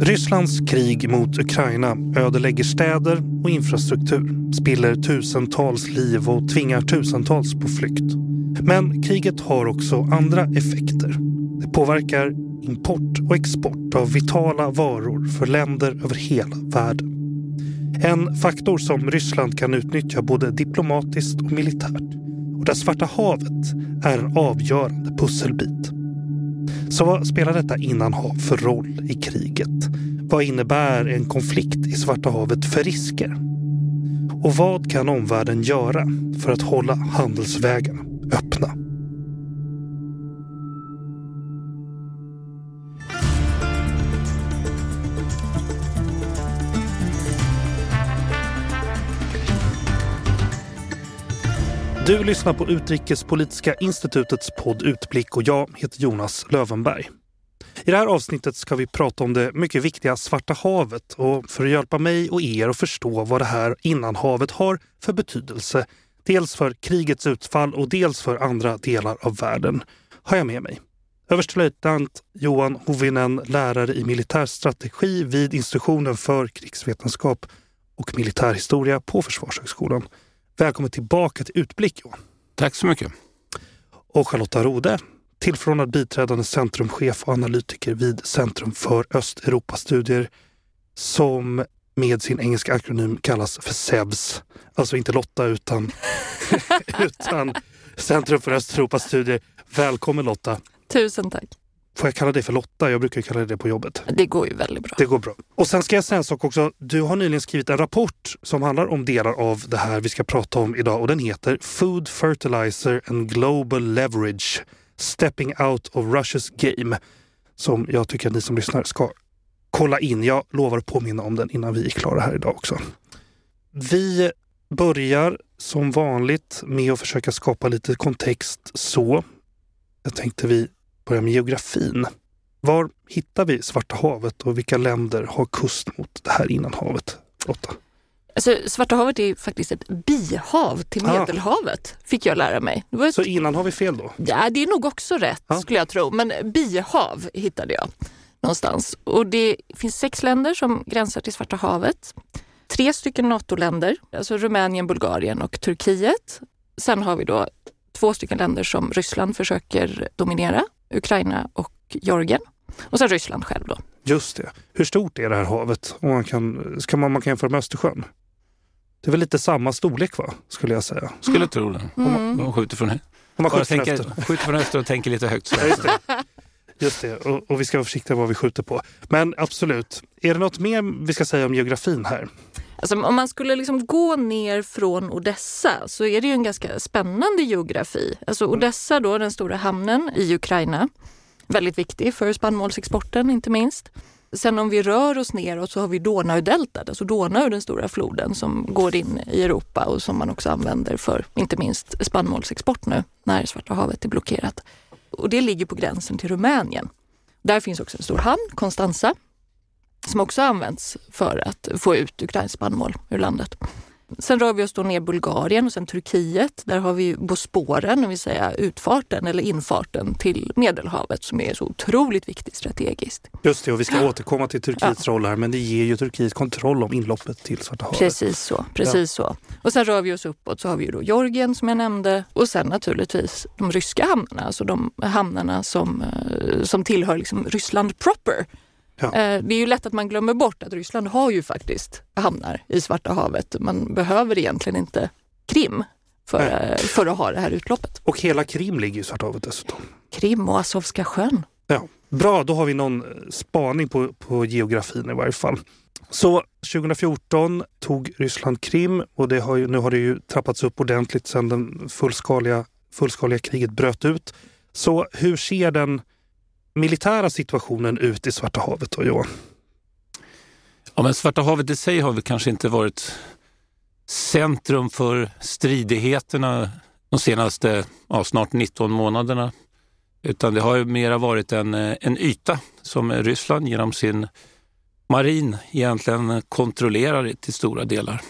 Rysslands krig mot Ukraina ödelägger städer och infrastruktur, spiller tusentals liv och tvingar tusentals på flykt. Men kriget har också andra effekter. Det påverkar import och export av vitala varor för länder över hela världen. En faktor som Ryssland kan utnyttja både diplomatiskt och militärt och där Svarta havet är en avgörande pusselbit. Så vad spelar detta innanhav för roll i kriget? Vad innebär en konflikt i Svarta havet för risker? Och vad kan omvärlden göra för att hålla handelsvägarna öppna? Du lyssnar på Utrikespolitiska institutets podd Utblick och jag heter Jonas Lövenberg. I det här avsnittet ska vi prata om det mycket viktiga Svarta havet och för att hjälpa mig och er att förstå vad det här innanhavet har för betydelse, dels för krigets utfall och dels för andra delar av världen, har jag med mig överstelöjtnant Johan Hovinen, lärare i militärstrategi vid institutionen för krigsvetenskap och militärhistoria på Försvarshögskolan. Välkommen tillbaka till Utblick Johan. Tack så mycket. Och Charlotta Rode, tillförordnad biträdande centrumchef och analytiker vid Centrum för Östeuropastudier som med sin engelska akronym kallas för SEVS. Alltså inte Lotta utan, utan Centrum för Östeuropastudier. Välkommen Lotta! Tusen tack! Får jag kalla dig för Lotta? Jag brukar kalla dig det på jobbet. Det går ju väldigt bra. Det går bra. Och sen ska jag säga en sak också. Du har nyligen skrivit en rapport som handlar om delar av det här vi ska prata om idag och den heter Food Fertilizer and Global Leverage Stepping Out of Russia's Game som jag tycker att ni som lyssnar ska kolla in. Jag lovar att påminna om den innan vi är klara här idag också. Vi börjar som vanligt med att försöka skapa lite kontext så. Jag tänkte vi börjar med geografin. Var hittar vi Svarta havet och vilka länder har kust mot det här innanhavet? Lotta? Alltså, Svarta havet är faktiskt ett bihav till Ah. Medelhavet, fick jag lära mig. Ett, Så innan har vi fel då? ja, det är nog också rätt Ja. skulle jag tro, men bihav hittade jag någonstans. Och det finns sex länder som gränsar till Svarta havet. Tre stycken NATO-länder, alltså Rumänien, Bulgarien och Turkiet. Sen har vi då två stycken länder som Ryssland försöker dominera, Ukraina och Georgien. Och sen Ryssland själv då. Just det. Hur stort är det här havet? Om man kan, ska man, man kan jämföra med Östersjön? Det är väl lite samma storlek va? Skulle jag säga. Skulle tro det. Mm. De skjuter från, Om man skjuter från tänker, öster. skjuter från öster och tänker lite högt. Så. Ja, just det. Just det. Och, och vi ska vara försiktiga vad vi skjuter på. Men absolut. Är det något mer vi ska säga om geografin här? Alltså, om man skulle liksom gå ner från Odessa så är det ju en ganska spännande geografi. Alltså Odessa då, den stora hamnen i Ukraina. Väldigt viktig för spannmålsexporten inte minst. Sen om vi rör oss neråt så har vi Donaudeltat, alltså Donau, den stora floden som går in i Europa och som man också använder för inte minst spannmålsexport nu när Svarta havet är blockerat. Och det ligger på gränsen till Rumänien. Där finns också en stor hamn, Constanza, som också används för att få ut ukrainskt spannmål ur landet. Sen rör vi oss då ner Bulgarien och sen Turkiet. Där har vi Bosporen, det vill säga utfarten eller infarten till Medelhavet som är så otroligt viktigt strategiskt. Just det, och vi ska återkomma till Turkiets roll här, men det ger ju Turkiet kontroll om inloppet till Svarta havet. Precis så. Precis så. Och sen rör vi oss uppåt så har vi ju då Georgien som jag nämnde och sen naturligtvis de ryska hamnarna, alltså de hamnarna som, eh, som tillhör liksom Ryssland proper. Ja. Eh, Det är ju lätt att man glömmer bort att Ryssland har ju faktiskt hamnar i Svarta havet. Man behöver egentligen inte Krim för, eh, för att ha det här utloppet. Och hela Krim ligger i Svarta havet dessutom. Krim och Azovska sjön. Ja. Bra, då har vi någon eh, spaning på, på geografin i varje fall. Så 2014 tog Ryssland Krim och det har ju, nu har det ju trappats upp ordentligt sedan det fullskaliga, fullskaliga kriget bröt ut. Så hur ser den militära situationen ut i Svarta havet då, Johan? Ja, men Svarta havet i sig har väl kanske inte varit centrum för stridigheterna de senaste ja, snart 19 månaderna. Utan det har ju mera varit en, en yta som Ryssland genom sin marin egentligen kontrollerar till stora delar.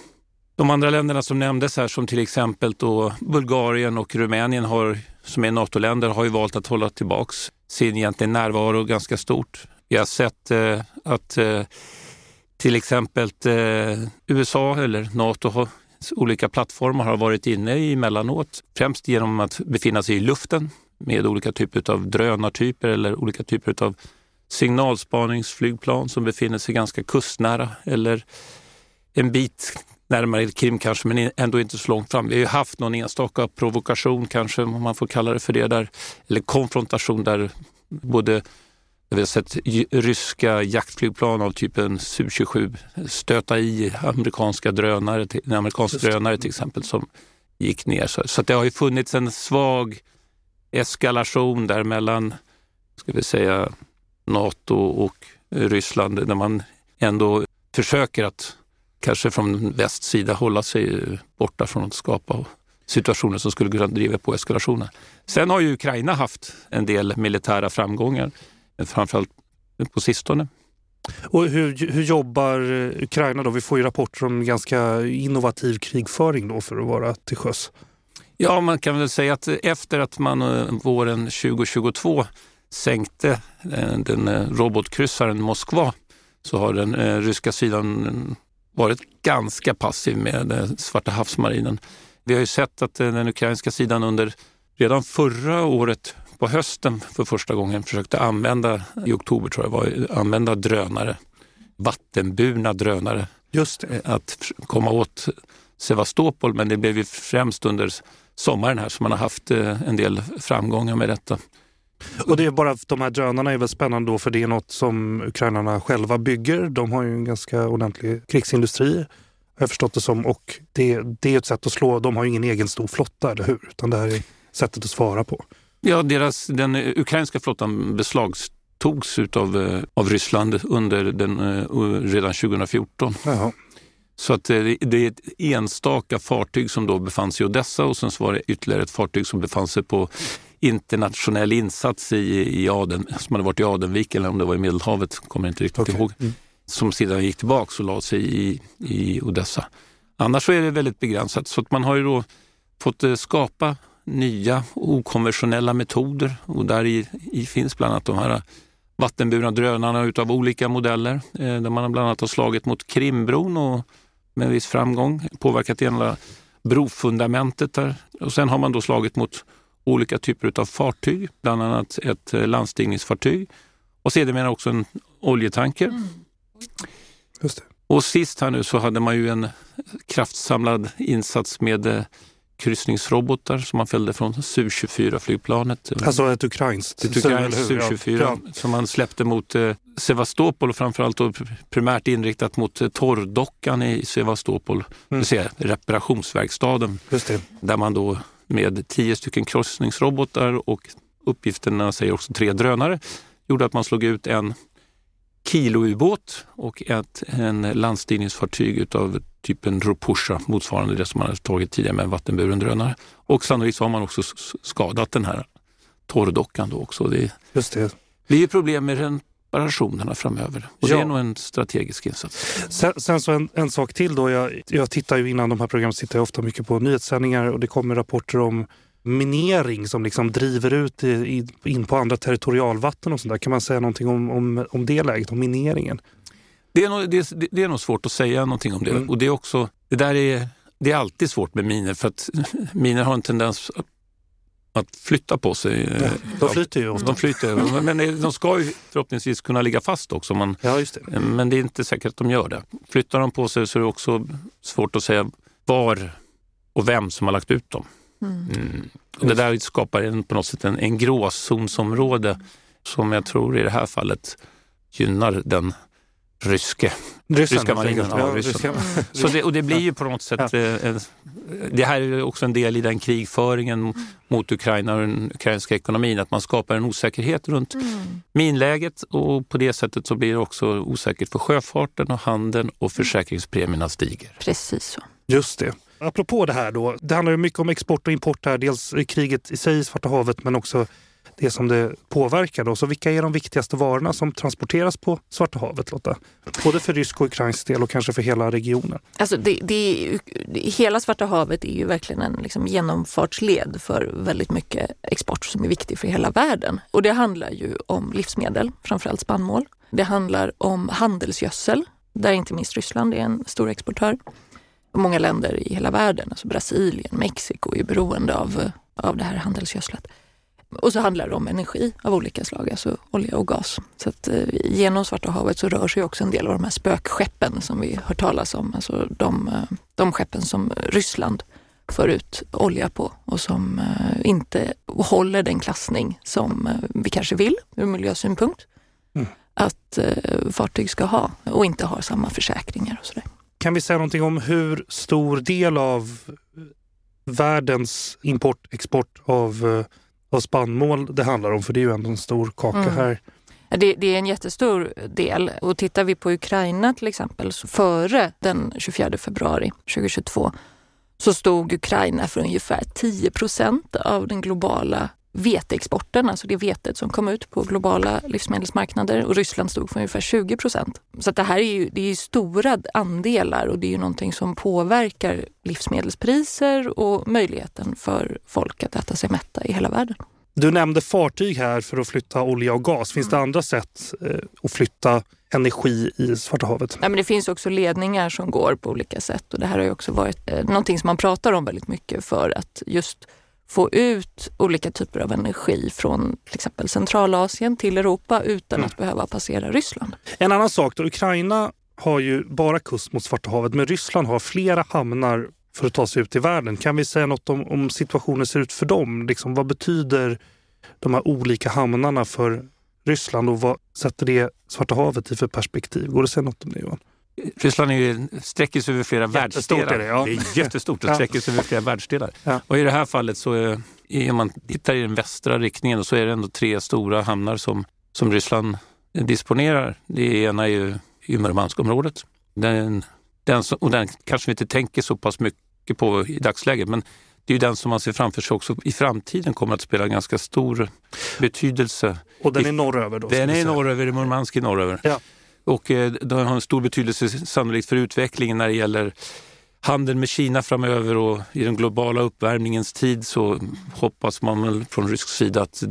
De andra länderna som nämndes här som till exempel då Bulgarien och Rumänien har, som är NATO-länder har ju valt att hålla tillbaks sin egentligen närvaro ganska stort. Vi har sett eh, att eh, till exempel eh, USA eller Nato har olika plattformar har varit inne i emellanåt, främst genom att befinna sig i luften med olika typer av drönartyper eller olika typer av signalspaningsflygplan som befinner sig ganska kustnära eller en bit närmare Krim kanske, men ändå inte så långt fram. Vi har ju haft någon enstaka provokation kanske, om man får kalla det för det, där, eller konfrontation där både vi har sett ryska jaktflygplan av typen Su-27 stöta i amerikanska drönare, en amerikansk drönare till exempel som gick ner. Så, så det har ju funnits en svag eskalation där mellan, ska vi säga, Nato och Ryssland där man ändå försöker att kanske från västs sida hålla sig borta från att skapa situationer som skulle kunna driva på eskalationen. Sen har ju Ukraina haft en del militära framgångar, framförallt på sistone. Och hur, hur jobbar Ukraina då? Vi får ju rapporter om ganska innovativ krigföring då för att vara till sjöss. Ja, man kan väl säga att efter att man eh, våren 2022 sänkte eh, den eh, robotkryssaren Moskva så har den ryska sidan varit ganska passiv med Svarta havsmarinen. Vi har ju sett att den ukrainska sidan under redan förra året på hösten för första gången försökte använda, i oktober tror jag var, använda drönare, vattenburna drönare. Just det. Att komma åt Sevastopol, men det blev ju främst under sommaren här som man har haft eh, en del framgångar med detta. Och det är bara de här drönarna är väl spännande då för det är något som ukrainarna själva bygger. De har ju en ganska ordentlig krigsindustri har jag förstått det som och det, det är ett sätt att slå. De har ju ingen egen stor flotta, eller hur? Utan det här är sättet att svara på. Ja, deras, den ukrainska flottan beslagtogs utav, eh, av Ryssland under den, eh, redan 2014. Jaha. Så att det, det är ett enstaka fartyg som då befann sig i Odessa och sen så var det ytterligare ett fartyg som befann sig på internationell insats i, i Aden, som hade varit i Adenvik eller om det var i Medelhavet, kommer inte riktigt okay. ihåg. Mm. Som sedan gick tillbaka och la sig i, i Odessa. Annars så är det väldigt begränsat så att man har ju då fått eh, skapa nya okonventionella metoder och där i, i finns bland annat de här vattenburna drönarna utav olika modeller eh, där man bland annat har slagit mot Krimbron och med viss framgång, påverkat hela brofundamentet där. Och sen har man då slagit mot olika typer av fartyg, bland annat ett eh, landstigningsfartyg och sedermera också en oljetanker. Mm. Just det. Och sist här nu så hade man ju en kraftsamlad insats med eh, kryssningsrobotar som man fällde från Su-24-flygplanet. Alltså ett ukrainskt? Ett ukrainskt Su-24 ja. som man släppte mot eh, Sevastopol och framförallt då primärt inriktat mot eh, torrdockan i Sevastopol, mm. det reparationsverkstaden. Där man då med tio stycken kryssningsrobotar och uppgifterna säger också tre drönare gjorde att man slog ut en kiloubåt och ett en landstigningsfartyg utav typen Ropusha, motsvarande det som man hade tagit tidigare med en vattenburen drönare. Och sannolikt så har man också skadat den här torrdockan då också. Det, Just det. blir problem med reparationerna framöver och ja. det är nog en strategisk insats. Sen, sen så en, en, sak till då. Jag, jag tittar ju innan de här programmen tittar jag ofta mycket på nyhetssändningar och det kommer rapporter om minering som liksom driver ut i, in på andra territorialvatten och sånt där. Kan man säga någonting om, om, om det läget, om mineringen? Det är, nog, det, det är nog svårt att säga någonting om det. Mm. Och det är också, det där är, det är alltid svårt med miner för att miner har en tendens att, flytta på sig. Ja, de flyter ju ofta. De flyter, men de ska ju förhoppningsvis kunna ligga fast också. Man, ja, just det. Men det är inte säkert att de gör det. Flyttar de på sig så är det också svårt att säga var och vem som har lagt ut dem. Mm. Mm. Och det där skapar en, på något sätt en, en gråzonsområde som jag tror i det här fallet gynnar den ryske, ryska, ryska marinen. Ja, ryska. Så det, och det blir ju på något sätt, ja. Eh, det här är också en del i den krigföringen mot Ukraina och den ukrainska ekonomin, att man skapar en osäkerhet runt mm. minläget och på det sättet så blir det också osäkert för sjöfarten och handeln och försäkringspremierna stiger. Precis så. Just det. Apropå det här då, det handlar ju mycket om export och import här. Dels kriget i sig i Svarta havet men också det som det påverkar. Då. Så vilka är de viktigaste varorna som transporteras på Svarta havet, Lotta? Både för rysk och ukrainsk del och kanske för hela regionen. Alltså det, det, hela Svarta havet är ju verkligen en liksom genomfartsled för väldigt mycket export som är viktig för hela världen. Och det handlar ju om livsmedel, framförallt spannmål. Det handlar om handelsgödsel, där inte minst Ryssland är en stor exportör. Många länder i hela världen, alltså Brasilien, Mexiko, är beroende av, av det här handelsgödslet. Och så handlar det om energi av olika slag, alltså olja och gas. Så att, eh, genom Svarta havet så rör sig också en del av de här spökskeppen som vi hört talas om. Alltså de, eh, de skeppen som Ryssland för ut olja på och som eh, inte håller den klassning som vi kanske vill ur miljösynpunkt. Mm. Att fartyg ska ha och inte har samma försäkringar och sådär. Kan vi säga någonting om hur stor del av världens import, export av, av spannmål det handlar om? För det är ju ändå en stor kaka mm. här. Det, det, är en jättestor del. Och tittar vi på Ukraina till exempel, före den 24 februari 2022 så stod Ukraina för ungefär 10 procent av den globala veteexporten, alltså det vetet som kom ut på globala livsmedelsmarknader och Ryssland stod för ungefär 20 procent. Så det här är ju, det är stora andelar och det är ju någonting som påverkar livsmedelspriser och möjligheten för folk att äta sig mätta i hela världen. Du nämnde fartyg här för att flytta olja och gas. Finns det andra sätt eh, att flytta energi i Svarta havet? Ja, men det finns också ledningar som går på olika sätt och det här har ju också varit eh, någonting som man pratar om väldigt mycket för att just få ut olika typer av energi från till exempel Centralasien till Europa utan mm. att behöva passera Ryssland. En annan sak då, Ukraina har ju bara kust mot Svarta havet men Ryssland har flera hamnar för att ta sig ut i världen. Kan vi säga något om, om situationen ser ut för dem? Liksom, vad betyder de här olika hamnarna för Ryssland och vad sätter det Svarta havet i för perspektiv? Går det att säga något om det Johan? Ryssland är ju, sträcker sig över flera världsdelar. Är det, ja. det är jättestort och sträcker sig över flera världsdelar. Ja. Och I det här fallet, så är, om man tittar i den västra riktningen, så är det ändå tre stora hamnar som, som Ryssland disponerar. Det ena är ju i Murmanskområdet. Den, den, och den kanske vi inte tänker så pass mycket på i dagsläget, men det är ju den som man ser framför sig också i framtiden kommer att spela ganska stor betydelse. Och den är norröver då? Den är norröver, i Murmansk är norröver. Ja. Och eh, den har en stor betydelse sannolikt för utvecklingen när det gäller handeln med Kina framöver och i den globala uppvärmningens tid så hoppas man väl från rysk sida att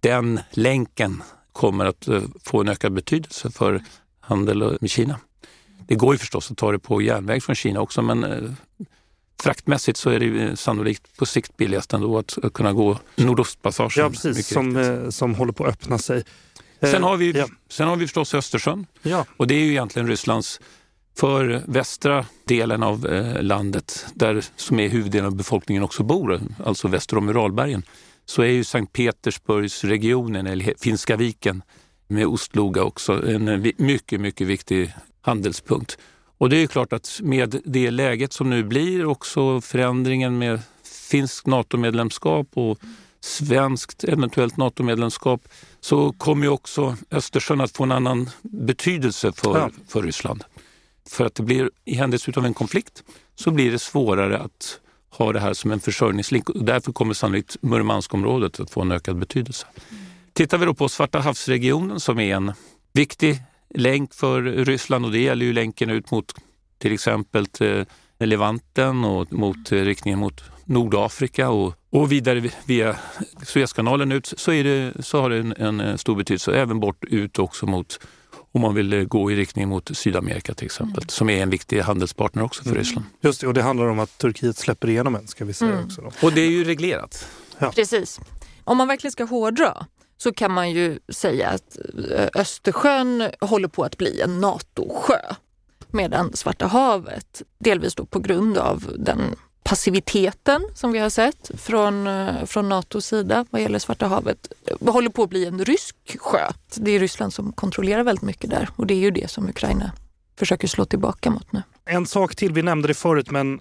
den länken kommer att eh, få en ökad betydelse för handel med Kina. Det går ju förstås att ta det på järnväg från Kina också men eh, fraktmässigt så är det sannolikt på sikt billigast ändå att kunna gå Nordostpassagen. Ja, precis, som, som håller på att öppna sig. Sen eh, har vi, ja. sen har vi förstås Östersjön ja. och det är ju egentligen Rysslands för västra delen av eh, landet, där som är huvuddelen av befolkningen också bor, alltså väster om Uralbergen, så är ju Sankt Petersburgsregionen, eller Finska viken, med Ostloga också en mycket, mycket viktig handelspunkt. Och det är klart att med det läget som nu blir, också förändringen med finskt NATO-medlemskap och svenskt eventuellt NATO-medlemskap, så kommer ju också Östersjön att få en annan betydelse för, ja. för Ryssland. För att det blir, i händelse av en konflikt så blir det svårare att ha det här som en försörjningslink och därför kommer sannolikt Murmanskområdet att få en ökad betydelse. Tittar vi då på Svarta havsregionen som är en viktig länk för Ryssland och det gäller ju länken ut mot till exempel eh, Levanten och mot eh, riktningen mot Nordafrika och, och vidare via Suezkanalen ut så, är det, så har det en, en eh, stor betydelse. Även bort ut också mot om man vill gå i riktning mot Sydamerika till exempel, mm. som är en viktig handelspartner också för mm. Ryssland. Just det, och det handlar om att Turkiet släpper igenom en, ska vi säga mm. också. Då. Och det är ju reglerat. Ja. Precis. Om man verkligen ska hårdra så kan man ju säga att eh, Östersjön håller på att bli en NATO-sjö. Medan Svarta havet, delvis då på grund av den passiviteten som vi har sett från, eh, från Natos sida vad gäller Svarta havet eh, håller på att bli en rysk sjö. Det är Ryssland som kontrollerar väldigt mycket där och det är ju det som Ukraina försöker slå tillbaka mot nu. En sak till, vi nämnde det förut men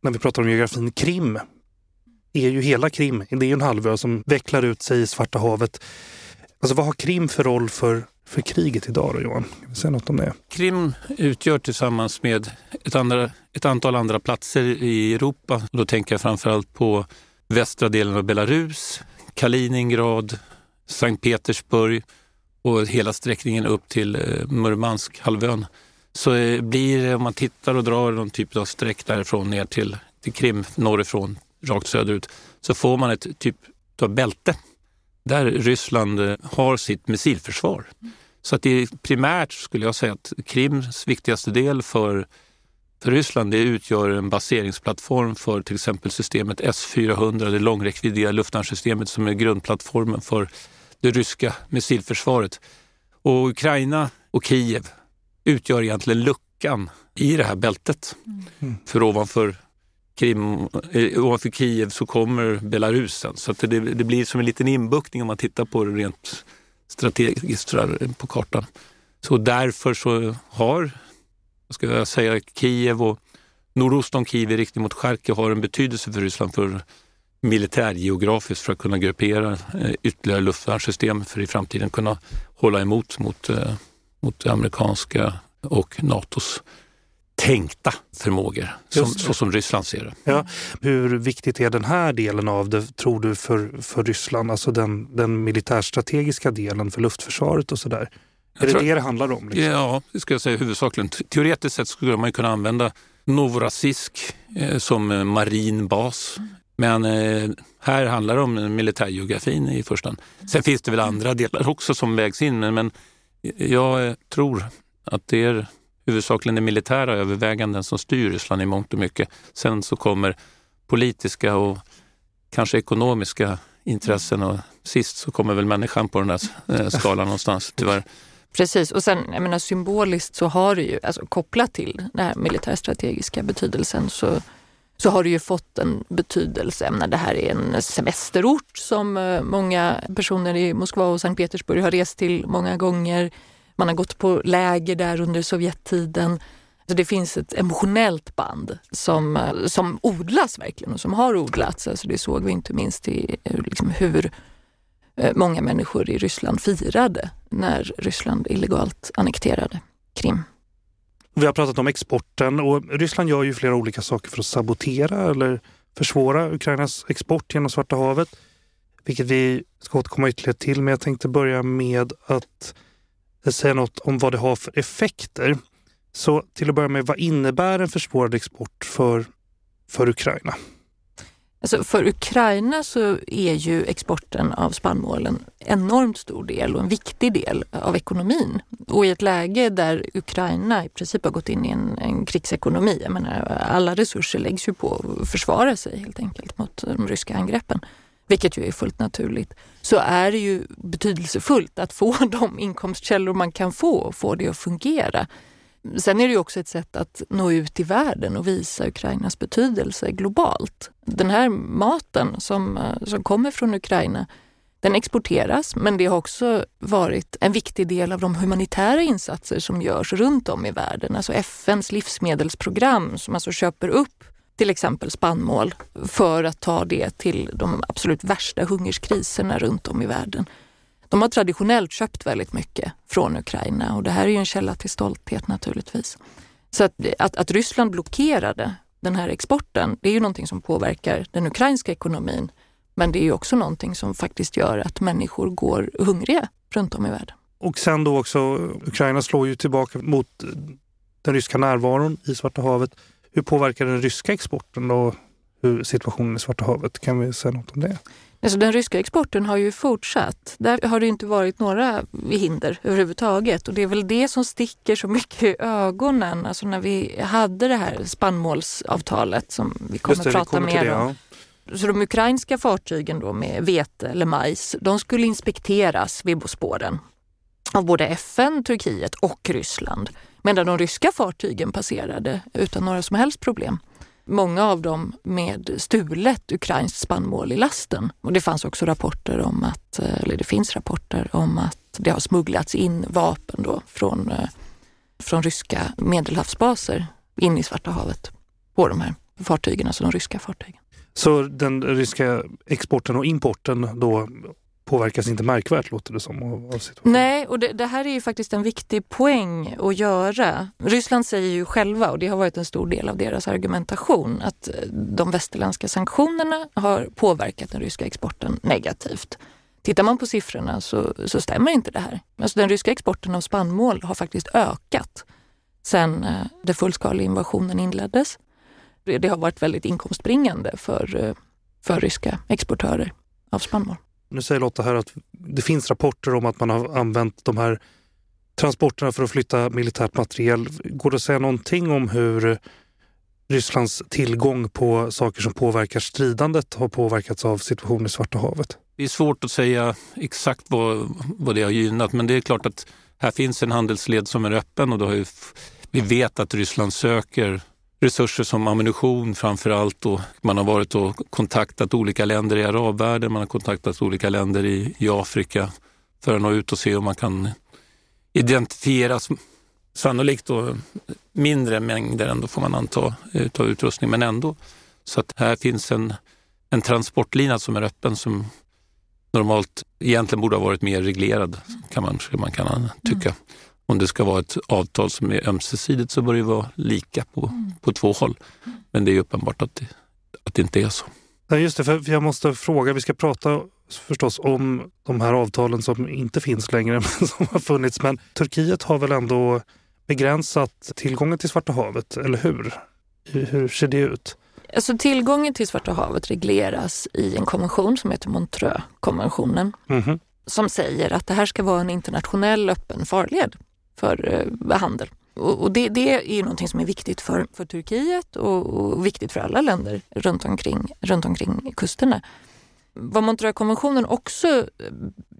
när vi pratar om geografin, Krim är ju hela Krim. Det är ju en halvö som vecklar ut sig i Svarta havet. Alltså vad har Krim för roll för, för kriget idag då Johan? Kan vi säga något om det? Krim utgör tillsammans med ett, andra, ett antal andra platser i Europa, då tänker jag framförallt på västra delen av Belarus, Kaliningrad, Sankt Petersburg och hela sträckningen upp till eh, Murmanskhalvön. Murmansk-halvön. Så eh, blir det, om man tittar och drar någon typ av streck därifrån ner till, till Krim norrifrån rakt söderut, så får man ett typ av bälte där Ryssland eh, har sitt missilförsvar Så att det är primärt skulle jag säga att Krims viktigaste del för, för Ryssland det utgör en baseringsplattform för till exempel systemet S-400, det långräckviddiga luftvärnssystemet som är grundplattformen för det ryska missilförsvaret. Och Ukraina och Kiev utgör egentligen luckan i det här bältet. Mm. För ovanför, Krim, eh, ovanför Kiev så kommer Belarus sen. Så det, det, blir som en liten inbuktning om man tittar på det rent strategiskt på kartan. Så därför så har, vad ska jag säga, Kiev och nordost om Kiev i riktning mot Charkiv har en betydelse för Ryssland för militärgeografiskt för att kunna gruppera eh, ytterligare luftvärnssystem för i framtiden kunna hålla emot mot, eh, mot amerikanska och Natos tänkta förmågor, som, så som Ryssland ser det. Ja. Hur viktigt är den här delen av det, tror du, för, för Ryssland? Alltså den, den militärstrategiska delen för luftförsvaret och sådär? Är det det det handlar om? Liksom? Ja, det skulle jag säga huvudsakligen. Teoretiskt sett skulle man kunna använda Novorossiysk eh, som eh, marin bas. Men eh, här handlar det om militärgeografin i första hand. Sen finns det väl andra delar också som vägs in, men, men jag eh, tror att det är huvudsakligen det militära överväganden som styr Ryssland i mångt och mycket. Sen så kommer politiska och kanske ekonomiska intressen och sist så kommer väl människan på den där eh, skalan någonstans, tyvärr. Precis, och sen jag menar, symboliskt så har det ju, alltså kopplat till den här militärstrategiska betydelsen, så, så har det ju fått en betydelse. Menar, det här är en semesterort som eh, många personer i Moskva och Sankt Petersburg har rest till många gånger. Man har gått på läger där under Sovjettiden. Så det finns ett emotionellt band som, eh, som odlas verkligen och som har odlats. Alltså det såg vi inte minst i eh, liksom hur eh, många människor i Ryssland firade när Ryssland illegalt annekterade Krim. Vi har pratat om exporten och Ryssland gör ju flera olika saker för att sabotera eller försvåra Ukrainas export genom Svarta havet. Vilket vi ska återkomma ytterligare till, men jag tänkte börja med att säga något om vad det har för effekter. Så till att börja med, vad innebär en försvårad export för, för Ukraina? Alltså för Ukraina så är ju exporten av spannmål en enormt stor del och en viktig del av ekonomin. Och i ett läge där Ukraina i princip har gått in i en, en krigsekonomi, jag menar, alla resurser läggs ju på att försvara sig helt enkelt mot de ryska angreppen vilket ju är fullt naturligt, så är det ju betydelsefullt att få de inkomstkällor man kan få och få det att fungera. Sen är det ju också ett sätt att nå ut i världen och visa Ukrainas betydelse globalt. Den här maten som, eh, som kommer från Ukraina, den exporteras men det har också varit en viktig del av de humanitära insatser som görs runt om i världen. Alltså FNs livsmedelsprogram som alltså köper upp till exempel spannmål för att ta det till de absolut värsta hungerskriserna runt om i världen. De har traditionellt köpt väldigt mycket från Ukraina och det här är ju en källa till stolthet naturligtvis. Så att, att, att Ryssland blockerade den här exporten, det är ju någonting som påverkar den ukrainska ekonomin. Men det är ju också någonting som faktiskt gör att människor går hungriga runt om i världen. Och sen då också, Ukraina slår ju tillbaka mot den ryska närvaron i Svarta havet. Hur påverkar den ryska exporten och hur situationen i Svarta havet? Kan vi säga något om det? Alltså den ryska exporten har ju fortsatt. Där har det inte varit några hinder överhuvudtaget och det är väl det som sticker så mycket i ögonen. Alltså när vi hade det här spannmålsavtalet som vi kommer det, att prata mer det, om. Ja. Så de ukrainska fartygen då med vete eller majs, de skulle inspekteras vid Bosporen av både FN, Turkiet och Ryssland medan de ryska fartygen passerade utan några som helst problem. Många av dem med stulet ukrainskt spannmål i lasten. Och det fanns också rapporter om att, eller det finns rapporter om att det har smugglats in vapen då från, från ryska medelhavsbaser in i Svarta havet på de här fartygen, alltså de ryska fartygen. Så den ryska exporten och importen då påverkas inte märkvärt låter det som. Av, Nej, och det, det, här är ju faktiskt en viktig poäng att göra. Ryssland säger ju själva, och det har varit en stor del av deras argumentation, att eh, de västerländska sanktionerna har påverkat den ryska exporten negativt. Tittar man på siffrorna så, så stämmer inte det här. Alltså den ryska exporten av spannmål har faktiskt ökat sedan eh, den fullskaliga invasionen inleddes. Det har varit väldigt inkomstbringande för, eh, för ryska exportörer av spannmål. Nu säger Lotta här att det finns rapporter om att man har använt de här transporterna för att flytta militärt materiel. Går det att säga någonting om hur Rysslands tillgång på saker som påverkar stridandet har påverkats av situationen i Svarta havet? Det är svårt att säga exakt vad, vad det har gynnat men det är klart att här finns en handelsled som är öppen och då har ju, vi vet att Ryssland söker resurser som ammunition framför allt. Och man har varit och kontaktat olika länder i arabvärlden, man har kontaktat olika länder i, i Afrika för att nå ut och se om man kan identifiera sannolikt då mindre mängder ändå får man anta eh, utav utrustning, men ändå. Så att här finns en, en transportlina som är öppen som normalt egentligen borde ha varit mer reglerad, kan man, man kan tycka. Mm. Om det ska vara ett avtal som är ömsesidigt så bör det vara lika på, mm. på två håll. Men det är uppenbart att det, att det inte är så. Ja, just det, för jag måste fråga, vi ska prata förstås om de här avtalen som inte finns längre, men som har funnits. Men Turkiet har väl ändå begränsat tillgången till Svarta havet, eller hur? Hur ser det ut? Alltså tillgången till Svarta havet regleras i en konvention som heter Montreux-konventionen. Mm -hmm. Som säger att det här ska vara en internationell öppen farled för eh, handel. Och, det, det, är någonting som är viktigt för, för Turkiet och, och, viktigt för alla länder runt omkring, runt omkring kusterna. Vad Montreuxkonventionen också eh,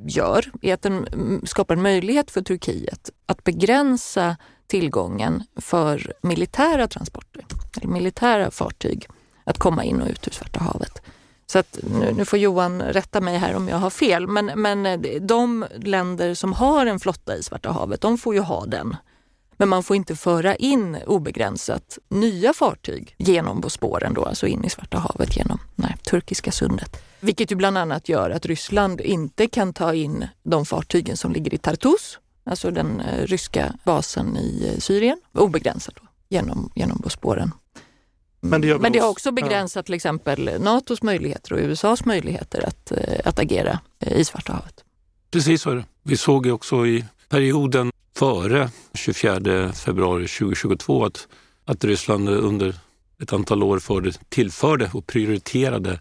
gör är att den mm, skapar en möjlighet för Turkiet att begränsa tillgången för militära transporter, eller militära fartyg, att komma in och ut ur Svarta havet. Så att nu, nu, får Johan rätta mig här om jag har fel, men, men eh, de länder som har en flotta i Svarta havet, de får ju ha den. Men man får inte föra in obegränsat nya fartyg genom Bosporen, då, alltså in i Svarta havet genom nej, Turkiska sundet. Vilket ju bland annat gör att Ryssland inte kan ta in de fartygen som ligger i Tartus, alltså den eh, ryska basen i eh, Syrien, obegränsat då, genom, genom Bosporen. Men det, Men det har också begränsat ja. till exempel Natos möjligheter och USAs möjligheter att, eh, att agera i Svarta havet. Precis så är det. Vi såg ju också i perioden före 24 februari 2022 att, att Ryssland under ett antal år förde, tillförde och prioriterade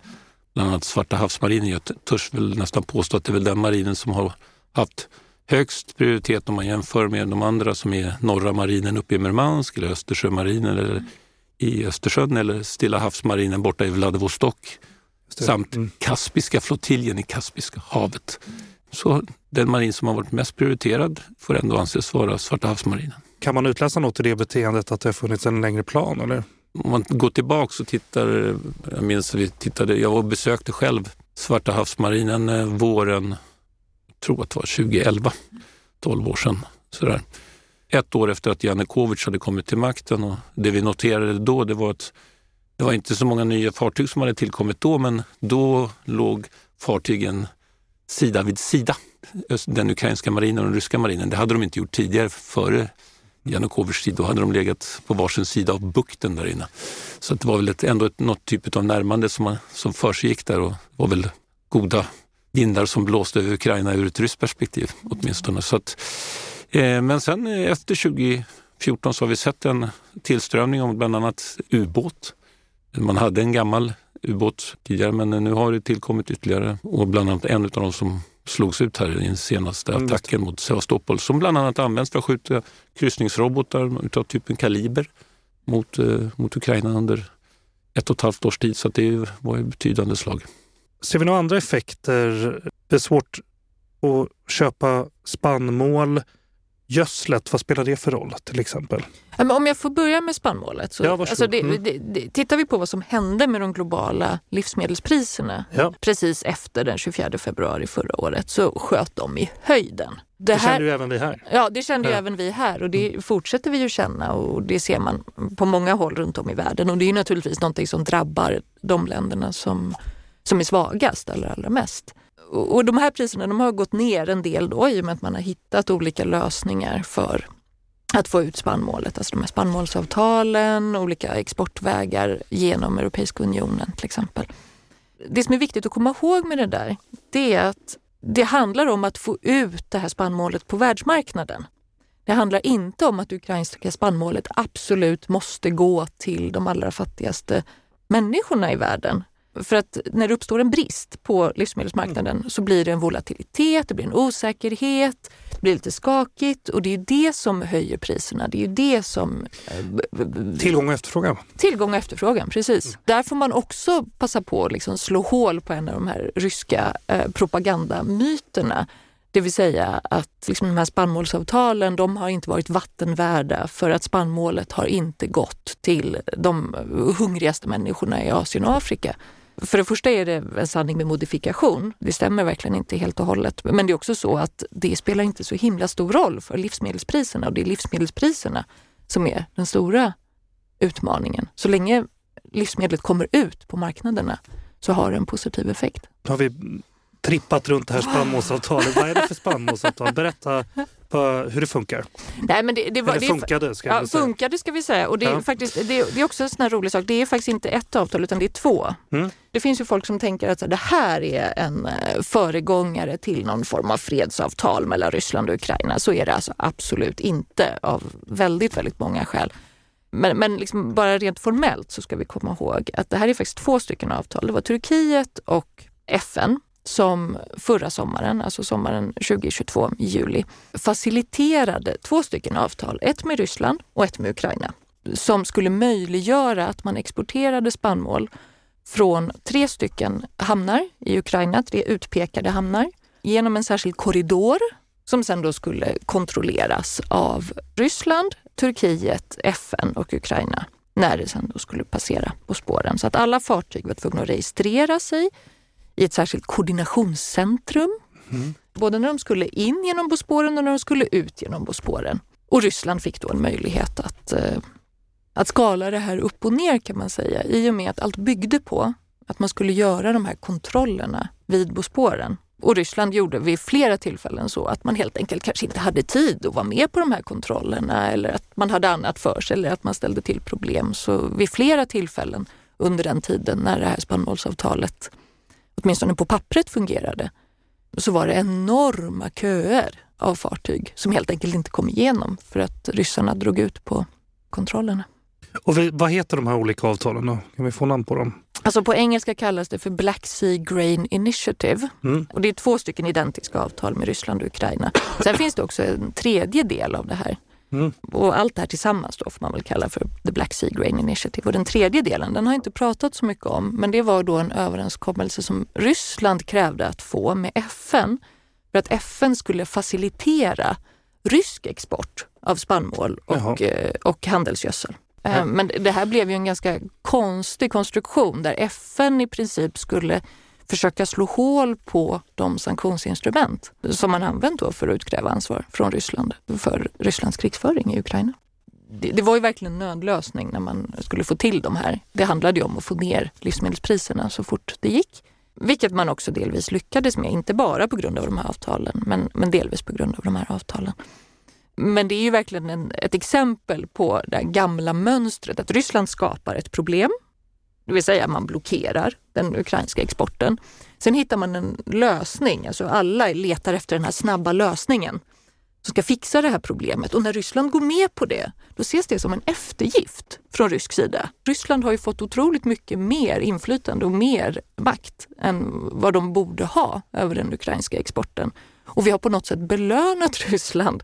bland annat Svarta havsmarinen. Jag törs väl nästan påstå att det är väl den marinen som har haft högst prioritet om man jämför med de andra som är norra marinen uppe i Murmansk eller Östersjömarinen eller i Östersjön eller Stilla havsmarinen borta i Vladivostok samt mm. Kaspiska flottiljen i Kaspiska havet. Så den marin som har varit mest prioriterad får ändå anses vara Svarta havsmarinen. Kan man utläsa något i det beteendet att det har funnits en längre plan? Eller? Om man går tillbaka och tittar, jag minns att vi tittade, jag besökte själv Svarta havsmarinen eh, våren, jag tror att det var 2011, 12 år sedan. Sådär. Ett år efter att Janukovic hade kommit till makten och det vi noterade då det var att det var inte så många nya fartyg som hade tillkommit då men då låg fartygen sida vid sida. Den ukrainska marinen och den ryska marinen. Det hade de inte gjort tidigare före Janukovytj tid. Då hade de legat på varsin sida av bukten där inne. Så det var väl ett, ändå ett, något typ av närmande som, som försiggick där och det var väl goda vindar som blåste över Ukraina ur ett ryskt perspektiv åtminstone. Så att, men sen eh, efter 2014 så har vi sett en tillströmning av bland annat ubåt. Man hade en gammal ubåt tidigare men nu har det tillkommit ytterligare och bland annat en av de som slogs ut här i den senaste mm. attacken mot Sevastopol som bland annat används för att skjuta kryssningsrobotar av typen Kaliber mot, eh, mot Ukraina under ett och ett halvt års tid. Så det var ett betydande slag. Ser vi några andra effekter? Det är svårt att köpa spannmål Gödslet, vad spelar det för roll till exempel? Om jag får börja med spannmålet. Så, ja, alltså det, mm. det, det, tittar vi på vad som hände med de globala livsmedelspriserna ja. precis efter den 24 februari förra året så sköt de i höjden. Det, det kände ju även vi här. Ja, det kände ja. även vi här och det mm. fortsätter vi ju känna och det ser man på många håll runt om i världen. Och det är naturligtvis någonting som drabbar de länderna som, som är svagast eller allra mest och de här priserna de har gått ner en del då i och med att man har hittat olika lösningar för att få ut spannmålet, alltså de här spannmålsavtalen, olika exportvägar genom Europeiska unionen till exempel. Det som är viktigt att komma ihåg med det där, det är att det handlar om att få ut det här spannmålet på världsmarknaden. Det handlar inte om att det ukrainska spannmålet absolut måste gå till de allra fattigaste människorna i världen för att när det uppstår en brist på livsmedelsmarknaden mm. så blir det en volatilitet, det blir en osäkerhet, det blir lite skakigt och det är det som höjer priserna. Det är ju det som... Eh, tillgång och efterfrågan. Tillgång och efterfrågan, precis. Mm. Där får man också passa på att liksom slå hål på en av de här ryska eh, propagandamyterna. Det vill säga att liksom de här spannmålsavtalen de har inte varit vattenvärda för att spannmålet har inte gått till de hungrigaste människorna i Asien och Afrika. För det första är det en sanning med modifikation. Det stämmer verkligen inte helt och hållet. Men det är också så att det spelar inte så himla stor roll för livsmedelspriserna och det är livsmedelspriserna som är den stora utmaningen. Så länge livsmedlet kommer ut på marknaderna så har det en positiv effekt. Har vi trippat runt det här spannmålsavtalet. Vad är det för spannmålsavtal? Berätta hur det funkar. Nej, men det, det, var, det funkade ska, ja, säga. funkade ska vi säga. Och det, ja. är faktiskt, det, det, är också en sån här rolig sak. Det är faktiskt inte ett avtal utan det är två. Mm. Det finns ju folk som tänker att det här är en eh, föregångare till någon form av fredsavtal mellan Ryssland och Ukraina. Så är det alltså absolut inte av väldigt, väldigt många skäl. Men, men liksom bara rent formellt så ska vi komma ihåg att det här är faktiskt två stycken avtal. Det var Turkiet och FN som förra sommaren, alltså sommaren 2022 i juli, faciliterade två stycken avtal, ett med Ryssland och ett med Ukraina, som skulle möjliggöra att man exporterade spannmål från tre stycken hamnar i Ukraina, tre utpekade hamnar, genom en särskild korridor som sen då skulle kontrolleras av Ryssland, Turkiet, FN och Ukraina när det sen då skulle passera på spåren. Så att alla fartyg var tvungna att registrera sig i ett särskilt koordinationscentrum. Mm. Både när de skulle in genom Bosporen och när de skulle ut genom Bosporen. Och Ryssland fick då en möjlighet att, eh, att skala det här upp och ner kan man säga i och med att allt byggde på att man skulle göra de här kontrollerna vid Bosporen. Och Ryssland gjorde vid flera tillfällen så att man helt enkelt kanske inte hade tid att vara med på de här kontrollerna eller att man hade annat för sig eller att man ställde till problem. Så vid flera tillfällen under den tiden när det här spannmålsavtalet åtminstone på pappret fungerade, så var det enorma köer av fartyg som helt enkelt inte kom igenom för att ryssarna drog ut på kontrollerna. Och vad heter de här olika avtalen då? Kan vi få namn på dem? Alltså på engelska kallas det för Black Sea Grain Initiative. Mm. Och det är två stycken identiska avtal med Ryssland och Ukraina. Sen finns det också en tredje del av det här Mm. Och allt det här tillsammans då får man väl kalla för The Black Sea Grain Initiative. Och den tredje delen, den har inte pratat så mycket om, men det var då en överenskommelse som Ryssland krävde att få med FN för att FN skulle facilitera rysk export av spannmål och, eh, och handelsgödsel. Eh, men det här blev ju en ganska konstig konstruktion där FN i princip skulle försöka slå hål på de sanktionsinstrument som man använt då för att utkräva ansvar från Ryssland för Rysslands krigsföring i Ukraina. Det, det, var ju verkligen en nödlösning när man skulle få till de här. Det handlade ju om att få ner livsmedelspriserna så fort det gick. Vilket man också delvis lyckades med, inte bara på grund av de här avtalen, men, men delvis på grund av de här avtalen. Men det är ju verkligen en, ett exempel på det gamla mönstret att Ryssland skapar ett problem det vill säga man blockerar den ukrainska exporten. Sen hittar man en lösning, alltså alla letar efter den här snabba lösningen som ska fixa det här problemet. Och när Ryssland går med på det, då ses det som en eftergift från rysk sida. Ryssland har ju fått otroligt mycket mer inflytande och mer makt än vad de borde ha över den ukrainska exporten. Och vi har på något sätt belönat Ryssland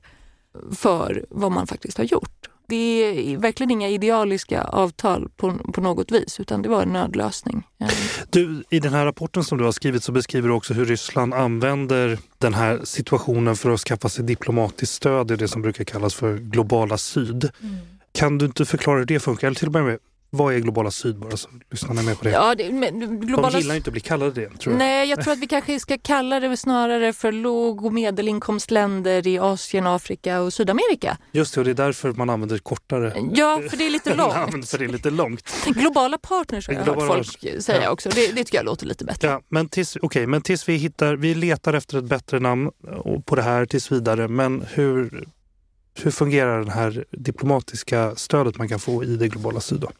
för vad man faktiskt har gjort det är verkligen inga idealiska avtal på, på något vis, utan det var en nödlösning. Du, I den här rapporten som du har skrivit så beskriver du också hur Ryssland använder den här situationen för att skaffa sig diplomatiskt stöd i det som brukar kallas för globala syd. Mm. Kan du inte förklara hur det funkar? Eller till börja med, vad är globala syd bara så lyssnarna är med på det? Ja, det men, globala... De gillar inte att bli kallade det. Tror jag. Nej, jag tror att vi kanske ska kalla det snarare för låg och medelinkomstländer i Asien, Afrika och Sydamerika. Just det, och det är därför man använder kortare Ja, för det är lite långt. för det är lite långt. Globala partners har jag Globala hört folk säga ja. också. Det, det tycker jag låter lite bättre. Ja, men tills, okay, men tills vi hittar, vi letar efter ett bättre namn på det här tills vidare. Men hur, hur fungerar det här diplomatiska stödet man kan få i det globala syd? Då?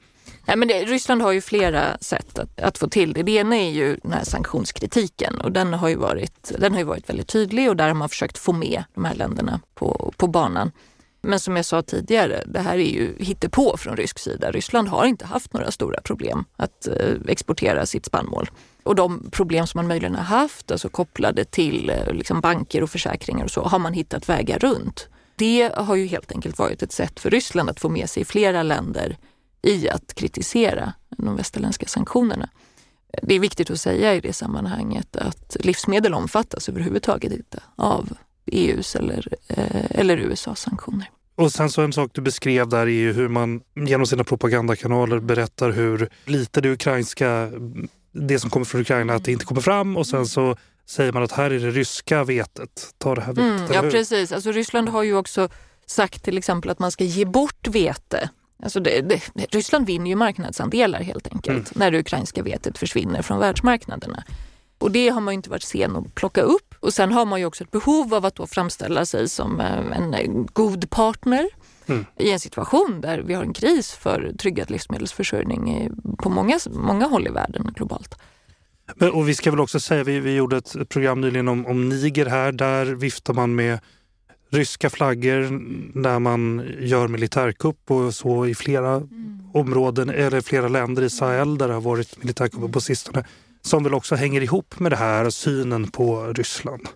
Nej, men det, Ryssland har ju flera sätt att, att, få till det. Det ena är ju den här sanktionskritiken och den har ju varit, den har ju varit väldigt tydlig och där har man försökt få med de här länderna på, på banan. Men som jag sa tidigare, det här är ju hittepå från rysk sida. Ryssland har inte haft några stora problem att eh, exportera sitt spannmål. Och de problem som man möjligen har haft, alltså kopplade till eh, liksom banker och försäkringar och så, har man hittat vägar runt. Det har ju helt enkelt varit ett sätt för Ryssland att få med sig flera länder i att kritisera de västerländska sanktionerna. Det är viktigt att säga i det sammanhanget att livsmedel omfattas överhuvudtaget inte av EUs eller, eh, eller USAs sanktioner. Och sen så en sak du beskrev där är ju hur man genom sina propagandakanaler berättar hur lite det ukrainska, det som kommer från Ukraina, att det inte kommer fram och sen så säger man att här är det ryska vetet. Ta det här vetet, mm, Ja precis, alltså Ryssland har ju också sagt till exempel att man ska ge bort vete Alltså det, det, Ryssland vinner ju marknadsandelar helt enkelt mm. när det ukrainska vetet försvinner från världsmarknaderna. Och det har man inte varit sen att plocka upp. Och sen har man ju också ett behov av att då framställa sig som eh, en eh, god partner mm. i en situation där vi har en kris för tryggad livsmedelsförsörjning på många, många håll i världen globalt. Och vi ska väl också säga, vi, vi gjorde ett program nyligen om, om Niger här. Där viftar man med ryska flaggor när man gör militärkupp och så i flera mm. områden eller flera länder i Sahel där det har varit militärkupper på sistone. Som väl också hänger ihop med det här synen på Ryssland.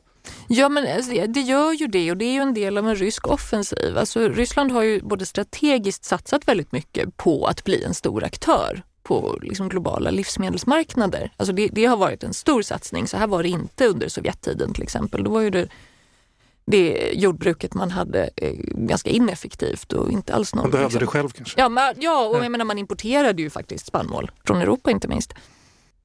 Ja men alltså, det gör ju det och det är ju en del av en rysk offensiv. Alltså, Ryssland har ju både strategiskt satsat väldigt mycket på att bli en stor aktör på liksom globala livsmedelsmarknader. Alltså det, det, har varit en stor satsning. Så här var det inte under Sovjettiden till exempel. Då var ju det det jordbruket man hade eh, ganska ineffektivt och inte alls någon... Man behövde liksom. det själv kanske? Ja, men, ja och jag menar man importerade ju faktiskt spannmål från Europa inte minst.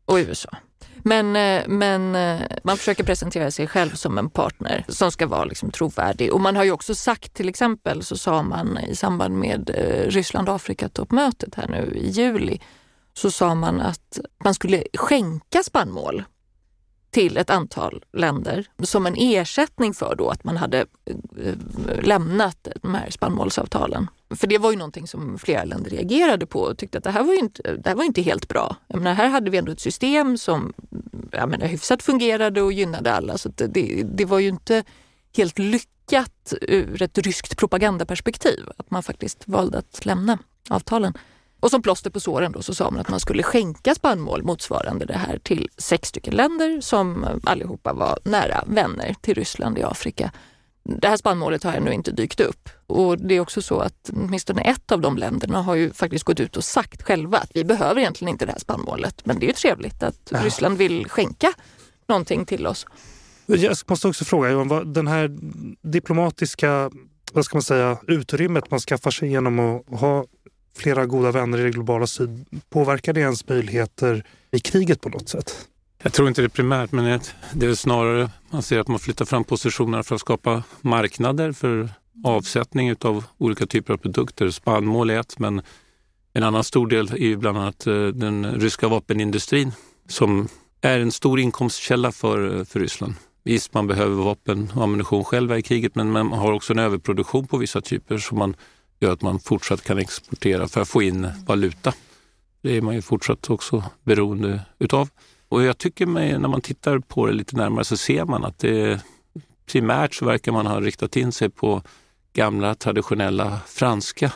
Och USA. Men, eh, men eh, man försöker presentera sig själv som en partner som ska vara liksom trovärdig. Och man har ju också sagt, till exempel så sa man i samband med Ryssland-Afrika-toppmötet här nu i juli, så sa man att man skulle skänka spannmål till ett antal länder som en ersättning för då att man hade eh, lämnat de här spannmålsavtalen. För det var ju någonting som flera länder reagerade på och tyckte att det här var ju inte, det här var inte helt bra. Jag menar, här hade vi ändå ett system som jag menar, hyfsat fungerade och gynnade alla. Så det, det var ju inte helt lyckat ur ett ryskt propagandaperspektiv att man faktiskt valde att lämna avtalen. Och som plåster på såren då så sa man att man skulle skänka spannmål motsvarande det här till sex stycken länder som allihopa var nära vänner till Ryssland i Afrika. Det här spannmålet har ännu inte dykt upp. Och det är också så att åtminstone ett av de länderna har ju faktiskt gått ut och sagt själva att vi behöver egentligen inte det här spannmålet. Men det är ju trevligt att ja. Ryssland vill skänka någonting till oss. Jag måste också fråga, Johan, den här diplomatiska vad ska man säga, utrymmet man skaffar sig genom att ha flera goda vänner i det globala syd, påverkar det ens möjligheter i kriget på något sätt? Jag tror inte det primärt, men det är snarare man ser att man flyttar fram positionerna för att skapa marknader för avsättning av olika typer av produkter. Spannmål är ett, men en annan stor del är bland annat eh, den ryska vapenindustrin som är en stor inkomstkälla för, eh, för Ryssland. Visst, man behöver vapen och ammunition själva i kriget, men man har också en överproduktion på vissa typer som man gör att man fortsatt kan exportera för att få in valuta. Det är man ju fortsatt också beroende utav. Och jag tycker mig, när man tittar på det lite närmare så ser man att det primärt så verkar man ha riktat in sig på gamla traditionella franska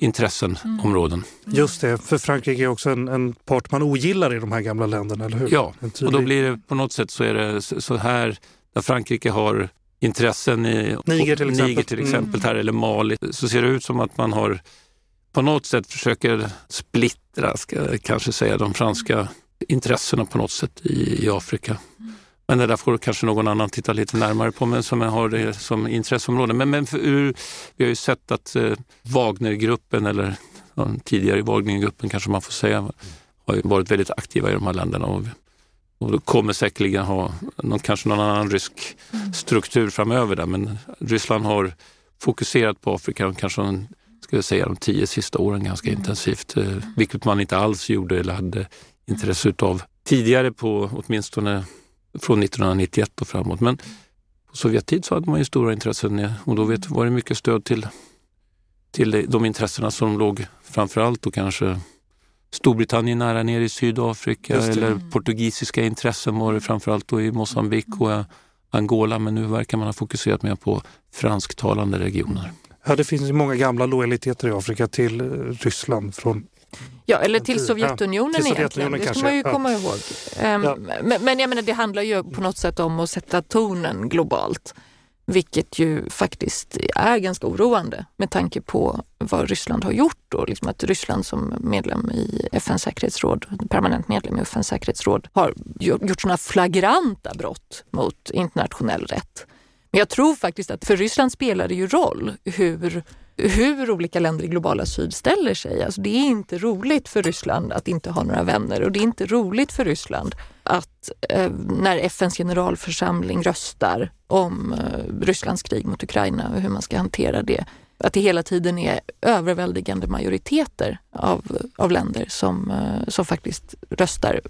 intressenområden. Mm. Just det, för Frankrike är också en, en, part man ogillar i de här gamla länderna, eller hur? Ja, och då blir det på något sätt så är det så här där Frankrike har intressen i Niger till exempel, Niger till exempel mm. här, eller Mali så ser det ut som att man har på något sätt försöker splittra, ska kanske säga, de franska intressena på något sätt i, i Afrika. Men det där får kanske någon annan titta lite närmare på, men som har det som intresseområde. Men, men för, vi har ju sett att eh, Wagnergruppen, eller ja, tidigare Wagnergruppen kanske man får säga, har varit väldigt aktiva i de här länderna. Och och kommer säkerligen ha någon, kanske någon annan rysk struktur framöver där. Men Ryssland har fokuserat på Afrika kanske ska jag säga, de tio sista åren ganska mm. intensivt. Eh, vilket man inte alls gjorde eller hade intresse utav tidigare på åtminstone från 1991 och framåt. Men på Sovjettid så hade man ju stora intressen och då vet, var det mycket stöd till, till de intressena som låg framförallt och kanske Storbritannien nära ner i Sydafrika eller portugisiska intressen var det framförallt då i Mosambik och Angola men nu verkar man ha fokuserat mer på fransktalande regioner. Ja, det finns ju många gamla lojaliteter i Afrika till eh, Ryssland från Ja, eller till Sovjetunionen, Ja, till egentligen. Sovjetunionen det ska man ju ja. komma ihåg. Ehm, Ja. men, men jag menar, det handlar ju på något sätt om att sätta tonen globalt. Vilket ju faktiskt är ganska oroande med tanke på vad Ryssland har gjort och liksom att Ryssland som medlem i FNs säkerhetsråd, permanent medlem i FNs säkerhetsråd, har gjort sådana flagranta brott mot internationell rätt. Men jag tror faktiskt att för Ryssland spelar det ju roll hur, hur olika länder i globala syd ställer sig. Alltså det är inte roligt för Ryssland att inte ha några vänner och det är inte roligt för Ryssland att eh, när FNs generalförsamling röstar om eh, Rysslands krig mot Ukraina och hur man ska hantera det, att det hela tiden är överväldigande majoriteter av, av länder som, eh, som faktiskt röstar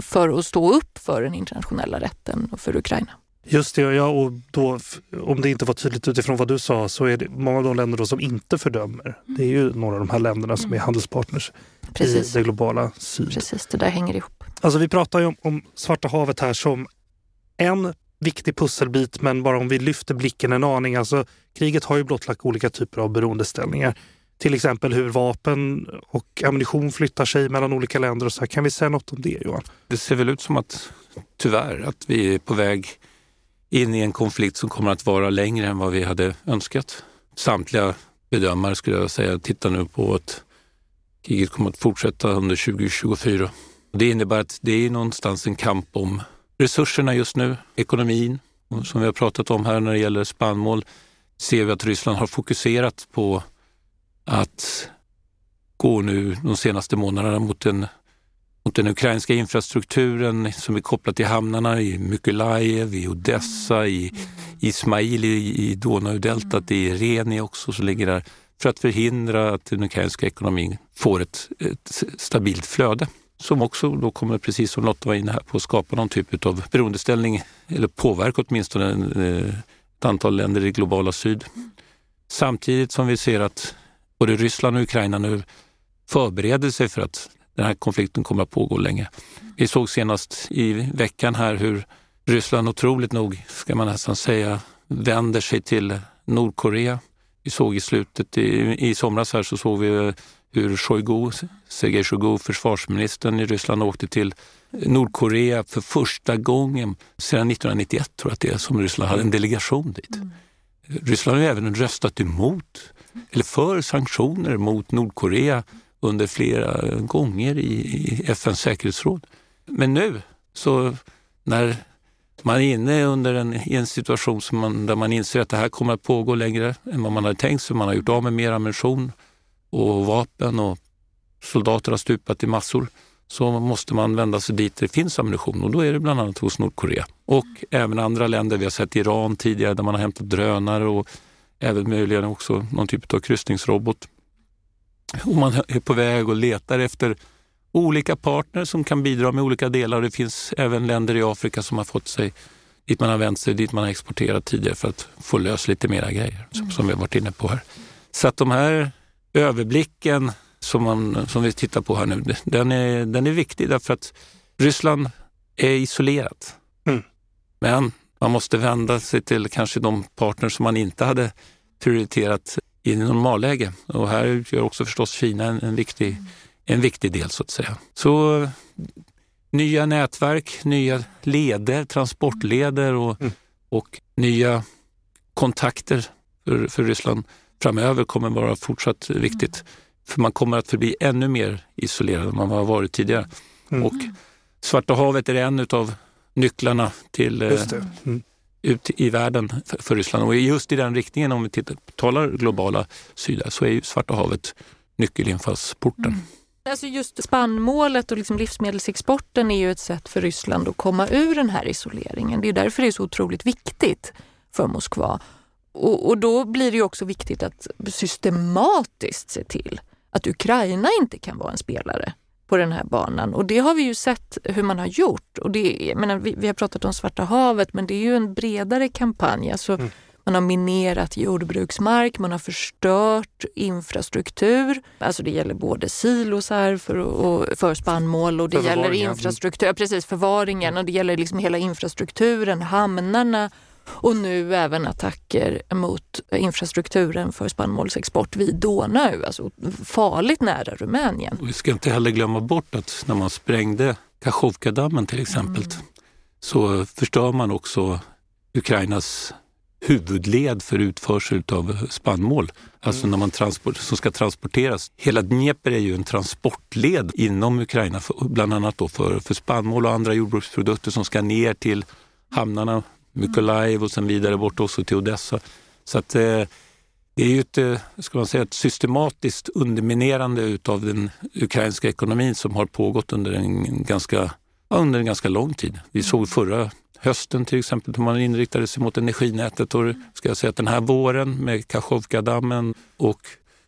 för att stå upp för den internationella rätten och för Ukraina. Just det, ja, och då, om det inte var tydligt utifrån vad du sa så är det många av de länder som inte fördömer. Det är ju några av de här länderna som är handelspartners Precis, i det globala syd. precis det där hänger ihop. Alltså vi pratar ju om, om Svarta havet här som en viktig pusselbit men bara om vi lyfter blicken en aning. Alltså, kriget har ju blottlagt olika typer av beroendeställningar. Till exempel hur vapen och ammunition flyttar sig mellan olika länder. och så här. Kan vi säga något om det Johan? Det ser väl ut som att tyvärr att vi är på väg in i en konflikt som kommer att vara längre än vad vi hade önskat. Samtliga bedömare skulle jag säga tittar nu på att kriget kommer att fortsätta under 2024. Det innebär att det är någonstans en kamp om resurserna just nu, ekonomin. Och som vi har pratat om här när det gäller spannmål ser vi att Ryssland har fokuserat på att gå nu de senaste månaderna mot en mot den ukrainska infrastrukturen som är kopplad till hamnarna i Mykolajiv, i Odessa, i Ismail i, i Donaudeltat, i Reni också som ligger där för att förhindra att den ukrainska ekonomin får ett, ett stabilt flöde som också då kommer, precis som Lotta var inne här på, att skapa någon typ av beroendeställning eller påverka åtminstone eh, ett antal länder i globala syd. Samtidigt som vi ser att både Ryssland och Ukraina nu förbereder sig för att den här konflikten kommer att pågå länge. Vi såg senast i veckan här hur Ryssland otroligt nog, ska man nästan säga, vänder sig till Nordkorea. Vi såg i slutet, i, i somras här så såg vi hur Shoigu, Sergej Shoigu, försvarsministern i Ryssland, åkte till Nordkorea för första gången sedan 1991 tror jag att det är, som Ryssland hade en delegation dit. Ryssland har även röstat emot, eller för sanktioner mot Nordkorea under flera gånger i, i FNs säkerhetsråd. Men nu, så när man är inne under en, i en situation som man, där man inser att det här kommer att pågå längre än vad man hade tänkt sig. Man har gjort av med mer ammunition och vapen och soldater har stupat i massor. Så måste man vända sig dit det finns ammunition och då är det bland annat hos Nordkorea. Och även andra länder, vi har sett Iran tidigare där man har hämtat drönare och även möjligen också någon typ av kryssningsrobot. Och man är på väg och letar efter olika partner som kan bidra med olika delar. Det finns även länder i Afrika som har fått sig dit man har vänt sig, dit man har exporterat tidigare för att få lös lite mera grejer, som, som vi har varit inne på här. Så att de här överblicken som, man, som vi tittar på här nu, den är, den är viktig därför att Ryssland är isolerat. Mm. Men man måste vända sig till kanske de partner som man inte hade prioriterat i normalläge. Och här utgör också förstås Kina en, en, viktig, en viktig del så att säga. Så nya nätverk, nya leder, transportleder och, Mm. och nya kontakter för, för Ryssland framöver kommer vara fortsatt viktigt. För man kommer att förbli ännu mer isolerad än man har varit tidigare. Mm. Och Svarta havet är en av nycklarna till eh, Just det. Mm. ut i världen för, för Ryssland. Och just i den riktningen, om vi tittar, talar globala syd, så är ju Svarta havet nyckelinfallsporten. Alltså just spannmålet och liksom livsmedelsexporten är ju ett sätt för Ryssland att komma ur den här isoleringen. Det är därför det är så otroligt viktigt för Moskva. Och, och då blir det också viktigt att systematiskt se till att Ukraina inte kan vara en spelare på den här banan. Och det har vi ju sett hur man har gjort. Och det, jag menar, vi, vi har pratat om Svarta havet men det är ju en bredare kampanj. Alltså, Mm. Man har minerat jordbruksmark, man har förstört infrastruktur. Alltså det gäller både silosar för, och, för spannmål och det gäller infrastruktur, precis förvaringen och det gäller liksom hela infrastrukturen, hamnarna Och nu även attacker mot infrastrukturen för spannmålsexport vid Donau, alltså farligt nära Rumänien. Vi ska inte heller glömma bort att när man sprängde Kachovkadammen till exempel mm. så förstör man också Ukrainas huvudled för utförsel av spannmål. Alltså mm. när man transport, som ska transporteras. Hela Dnepr är ju en transportled inom Ukraina, för, bland annat då för, för spannmål och andra jordbruksprodukter som ska ner till hamnarna Mykolaiv och sen vidare bort också till Odessa. Så att, eh, det är ju ett, eh, ska man säga, ett systematiskt underminerande utav den ukrainska ekonomin som har pågått under en ganska, under en ganska lång tid. Vi såg förra hösten till exempel hur man inriktade sig mot energinätet och ska jag säga att den här våren med Kachovkadammen och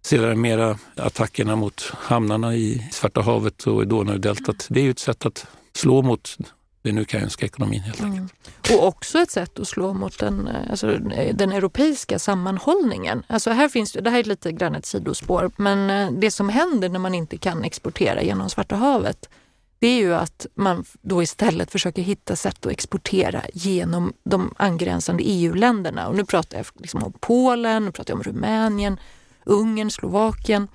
sedermera attackerna mot hamnarna i Svarta havet och i Donaudeltat. Det är ju ett sätt att slå mot den ukrainska ekonomin helt enkelt. Mm. Och också ett sätt att slå mot den, eh, alltså, eh, den europeiska sammanhållningen. Alltså här finns, det här är lite grann ett sidospår, men eh, det som händer när man inte kan exportera genom Svarta havet det är ju att man då istället försöker hitta sätt att exportera genom de angränsande EU-länderna. Och nu pratar jag liksom om Polen, nu pratar jag om Rumänien, Ungern, Slovakien.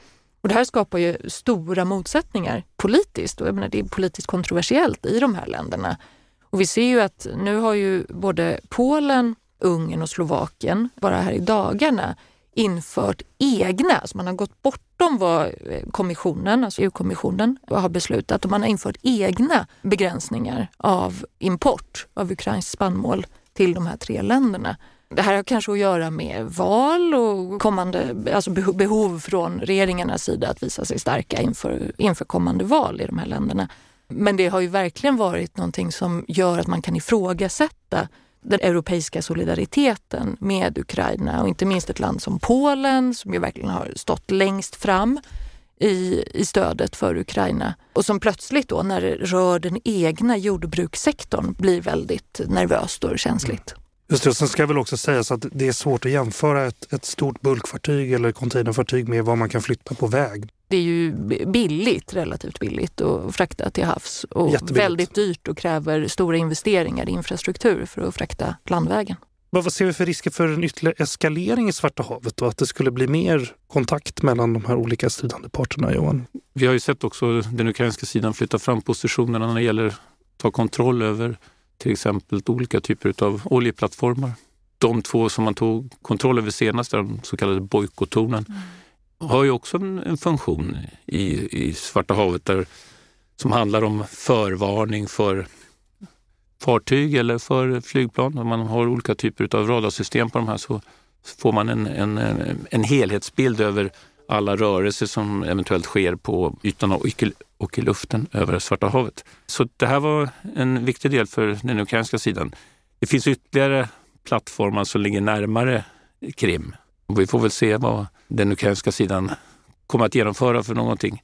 Och det här skapar ju stora motsättningar politiskt och jag menar, det är politiskt kontroversiellt i de här länderna. Och vi ser ju att nu har ju både Polen, Ungern och Slovakien bara här i dagarna infört egna, alltså man har gått bortom vad eh, kommissionen, alltså EU-kommissionen har beslutat och man har infört egna begränsningar av import av ukrainskt spannmål till de här tre länderna. Det här har kanske att göra med val och kommande, alltså behov från regeringarnas sida att visa sig starka inför, inför kommande val i de här länderna. Men det har ju verkligen varit någonting som gör att man kan ifrågasätta den europeiska solidariteten med Ukraina och inte minst ett land som Polen som ju verkligen har stått längst fram i, i stödet för Ukraina och som plötsligt då när det rör den egna jordbrukssektorn blir väldigt nervöst och känsligt. Mm. Just det, sen ska väl också sägas att det är svårt att jämföra ett, ett stort bulkfartyg eller containerfartyg med vad man kan flytta på väg. Det är ju billigt, relativt billigt att frakta till havs och väldigt dyrt och kräver stora investeringar i infrastruktur för att frakta landvägen. Vad ser vi för risker för en ytterligare eskalering i Svarta havet och att det skulle bli mer kontakt mellan de här olika stridande parterna, Johan? Vi har ju sett också den ukrainska sidan flytta fram positionerna när det gäller att ta kontroll över till exempel olika typer av oljeplattformar. De två som man tog kontroll över senast, de så kallade bojkottornen, mm. har ju också en, en funktion i, i, Svarta havet där, som handlar om förvarning för fartyg eller för flygplan. Om man har olika typer av radarsystem på de här så får man en, en, en helhetsbild över alla rörelser som eventuellt sker på ytan och och i luften över Svarta havet. Så det här var en viktig del för den ukrainska sidan. Det finns ytterligare plattformar som ligger närmare Krim. Vi får väl se vad den ukrainska sidan kommer att genomföra för någonting.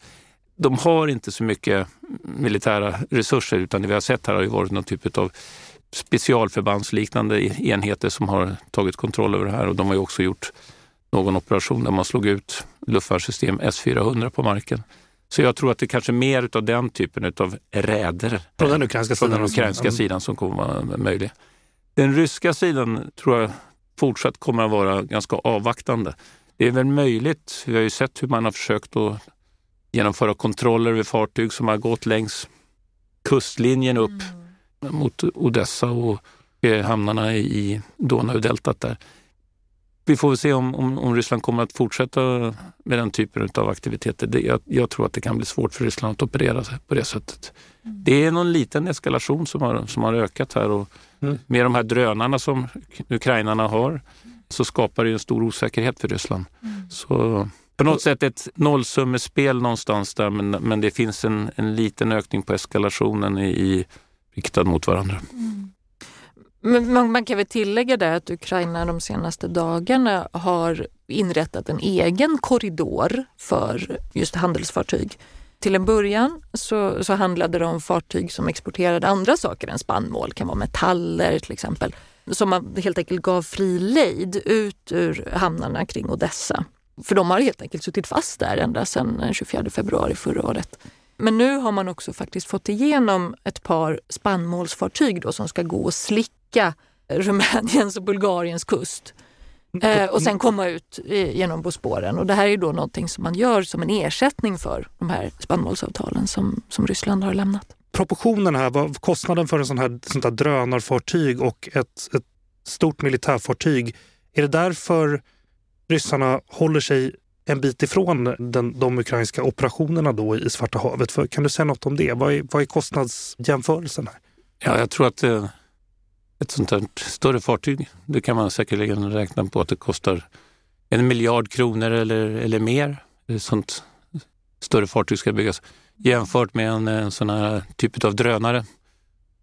De har inte så mycket militära resurser utan det vi har sett här har ju varit någon typ av specialförbandsliknande enheter som har tagit kontroll över det här och de har ju också gjort någon operation där man slog ut luftvärnssystem S-400 på marken. Så jag tror att det kanske är mer av den typen av räder från den ukrainska sidan, den ukrainska mm. sidan som kommer att vara möjlig. Den ryska sidan tror jag fortsatt kommer att vara ganska avvaktande. Det är väl möjligt, vi har ju sett hur man har försökt att genomföra kontroller vid fartyg som har gått längs kustlinjen upp mm. mot Odessa och hamnarna i Donaudeltat där. Vi får väl se om, om, om, Ryssland kommer att fortsätta med den typen av aktiviteter. Det, jag, jag, tror att det kan bli svårt för Ryssland att operera sig på det sättet. Mm. Det är någon liten eskalation som har, som har ökat här och mm. med de här drönarna som ukrainarna har så skapar det en stor osäkerhet för Ryssland. Mm. Så på något sätt ett nollsummespel någonstans där men, men det finns en, en liten ökning på eskalationen i, i riktad mot varandra. Mm. Men man, man, kan väl tillägga det att Ukraina de senaste dagarna har inrättat en egen korridor för just handelsfartyg. Till en början så, så handlade det om fartyg som exporterade andra saker än spannmål, det kan vara metaller till exempel, som man helt enkelt gav fri lejd ut ur hamnarna kring Odessa. För de har helt enkelt suttit fast där ända sedan 24 februari förra året. Men nu har man också faktiskt fått igenom ett par spannmålsfartyg då som ska gå och slicka Rumäniens och Bulgariens kust. Eh, och sen komma ut i, genom Bosporen. Och det här är då någonting som man gör som en ersättning för de här spannmålsavtalen som, som Ryssland har lämnat. Proportionen här, vad kostnaden för en sån här, sånt här drönarfartyg och ett, ett stort militärfartyg. Är det därför ryssarna håller sig en bit ifrån den, de ukrainska operationerna då i Svarta havet? För, kan du säga något om det? Vad är, vad är kostnadsjämförelsen här? Ja, jag tror att eh, ett sånt här större fartyg, det kan man säkerligen räkna på att det kostar en miljard kronor eller, eller mer. Ett sånt större fartyg ska byggas jämfört med en, en sån här typ av drönare.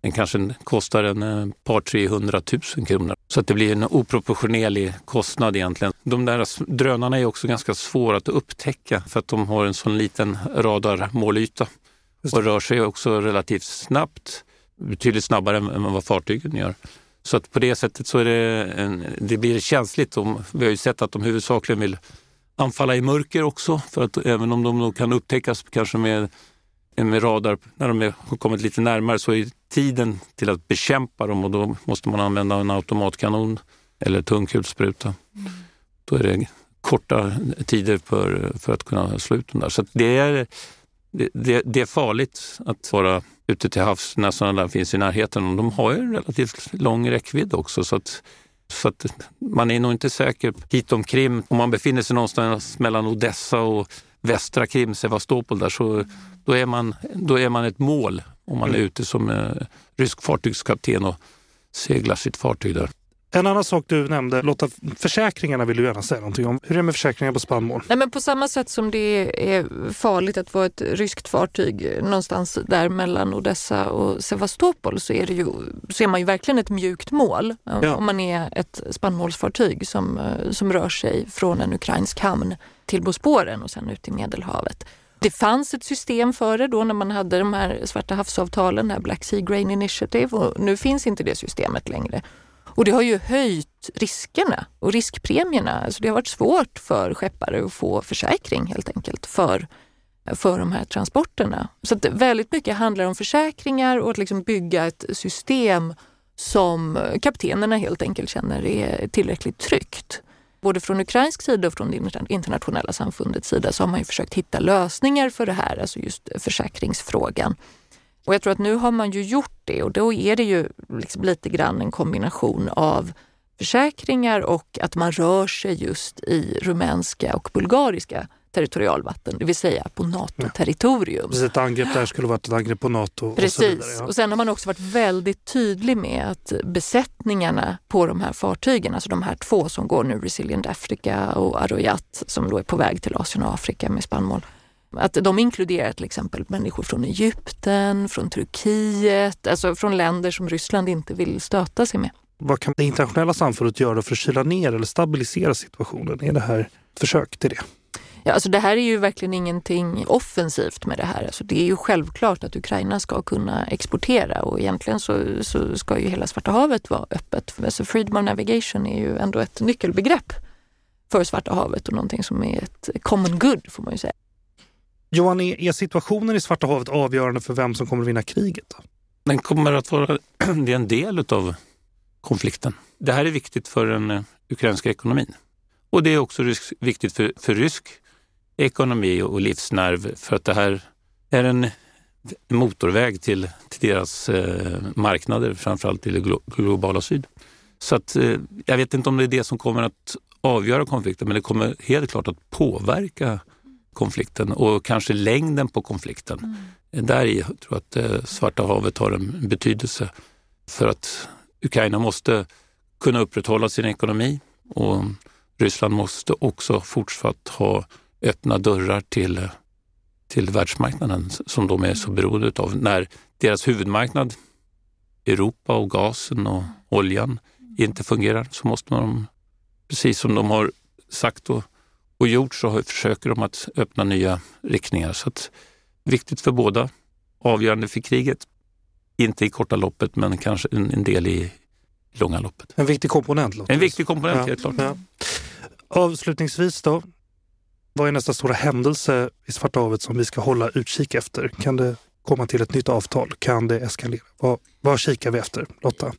Den kanske kostar en eh, par 300 000 kronor. Så att det blir en oproportionerlig kostnad egentligen. De där drönarna är också ganska svåra att upptäcka för att de har en sån liten radarmålyta och rör sig också relativt snabbt betydligt snabbare än vad fartygen gör. Så att på det sättet så är det, en, det blir känsligt. Om, vi har ju sett att de huvudsakligen vill anfalla i mörker också för att även om de kan upptäckas kanske med, med radar när de har kommit lite närmare så är tiden till att bekämpa dem och då måste man använda en automatkanon eller tungkulspruta. Mm. Då är det korta tider för, för att kunna slå ut dem där. Så det är det, det, är farligt att vara ute till havs när sådana där finns i närheten. Och de har ju en relativt lång räckvidd också. Så att, så att man är nog inte säker hit om Krim. Om man befinner sig någonstans mellan Odessa och västra Krim, Sevastopol, där, så då är, man, då är man ett mål om man är mm. ute som eh, rysk fartygskapten och seglar sitt fartyg där. En annan sak du nämnde, Lotta, försäkringarna vill du gärna säga någonting om. Hur är det med försäkringar på spannmål? Nej, men på samma sätt som det är farligt att vara ett ryskt fartyg någonstans där mellan Odessa och Sevastopol så är, det ju, så är man ju verkligen ett mjukt mål ja. om man är ett spannmålsfartyg som, som rör sig från en ukrainsk hamn till Bosporen och sen ut i Medelhavet. Det fanns ett system för det då när man hade de här Svarta havsavtalen, här Black Sea Grain Initiative och nu finns inte det systemet längre. Och det har ju höjt riskerna och riskpremierna. Alltså det har varit svårt för skeppare att få försäkring helt enkelt för, för de här transporterna. Så att väldigt mycket handlar om försäkringar och att liksom bygga ett system som kaptenerna helt enkelt känner är tillräckligt tryggt. Både från ukrainsk sida och från det internationella samfundets sida så har man ju försökt hitta lösningar för det här, alltså just försäkringsfrågan. Och jag tror att nu har man ju gjort det och då är det ju liksom lite grann en kombination av försäkringar och att man rör sig just i rumänska och bulgariska territorialvatten, det vill säga på NATO-territorium. Ja. Ett angrepp där skulle vara ett angrepp på NATO. Precis, och, så vidare, ja. och sen har man också varit väldigt tydlig med att besättningarna på de här fartygen, alltså de här två som går nu, Resilient Africa och Aroyat som då är på väg till Asien och Afrika med spannmål, att de inkluderar till exempel människor från Egypten, från Turkiet, alltså från länder som Ryssland inte vill stöta sig med. Vad kan det internationella samfundet göra för att kyla ner eller stabilisera situationen? Är det här ett försök till det? Ja, alltså det här är ju verkligen ingenting offensivt med det här. Alltså det är ju självklart att Ukraina ska kunna exportera och egentligen så, så ska ju hela Svarta havet vara öppet. Alltså freedom of navigation är ju ändå ett nyckelbegrepp för Svarta havet och någonting som är ett common good får man ju säga. Johan, är situationen i Svarta havet avgörande för vem som kommer att vinna kriget? Då? Den kommer att vara det är en del av konflikten. Det här är viktigt för den eh, ukrainska ekonomin. Och det är också rysk, viktigt för, för rysk ekonomi och livsnerv för att det här är en motorväg till, till deras eh, marknader, framförallt till det globala syd. Så att, eh, jag vet inte om det är det som kommer att avgöra konflikten, men det kommer helt klart att påverka konflikten och kanske längden på konflikten. Mm. Där i tror jag att eh, Svarta havet har en betydelse för att Ukraina måste kunna upprätthålla sin ekonomi och Ryssland måste också fortsatt ha öppna dörrar till, till världsmarknaden som de är så beroende av. När deras huvudmarknad, Europa och gasen och oljan, inte fungerar så måste man, precis som de har sagt och och gjort så försöker de att öppna nya riktningar. Så att, viktigt för båda. Avgörande för kriget. Inte i korta loppet, men kanske en, en del i långa loppet. En viktig komponent. Låter en viktig komponent, ja. helt klart. Ja. Avslutningsvis då. Vad är nästa stora händelse i Svarta havet som vi ska hålla utkik efter? Kan det komma till ett nytt avtal? Kan det eskalera? Vad, vad kikar vi efter, Lotta?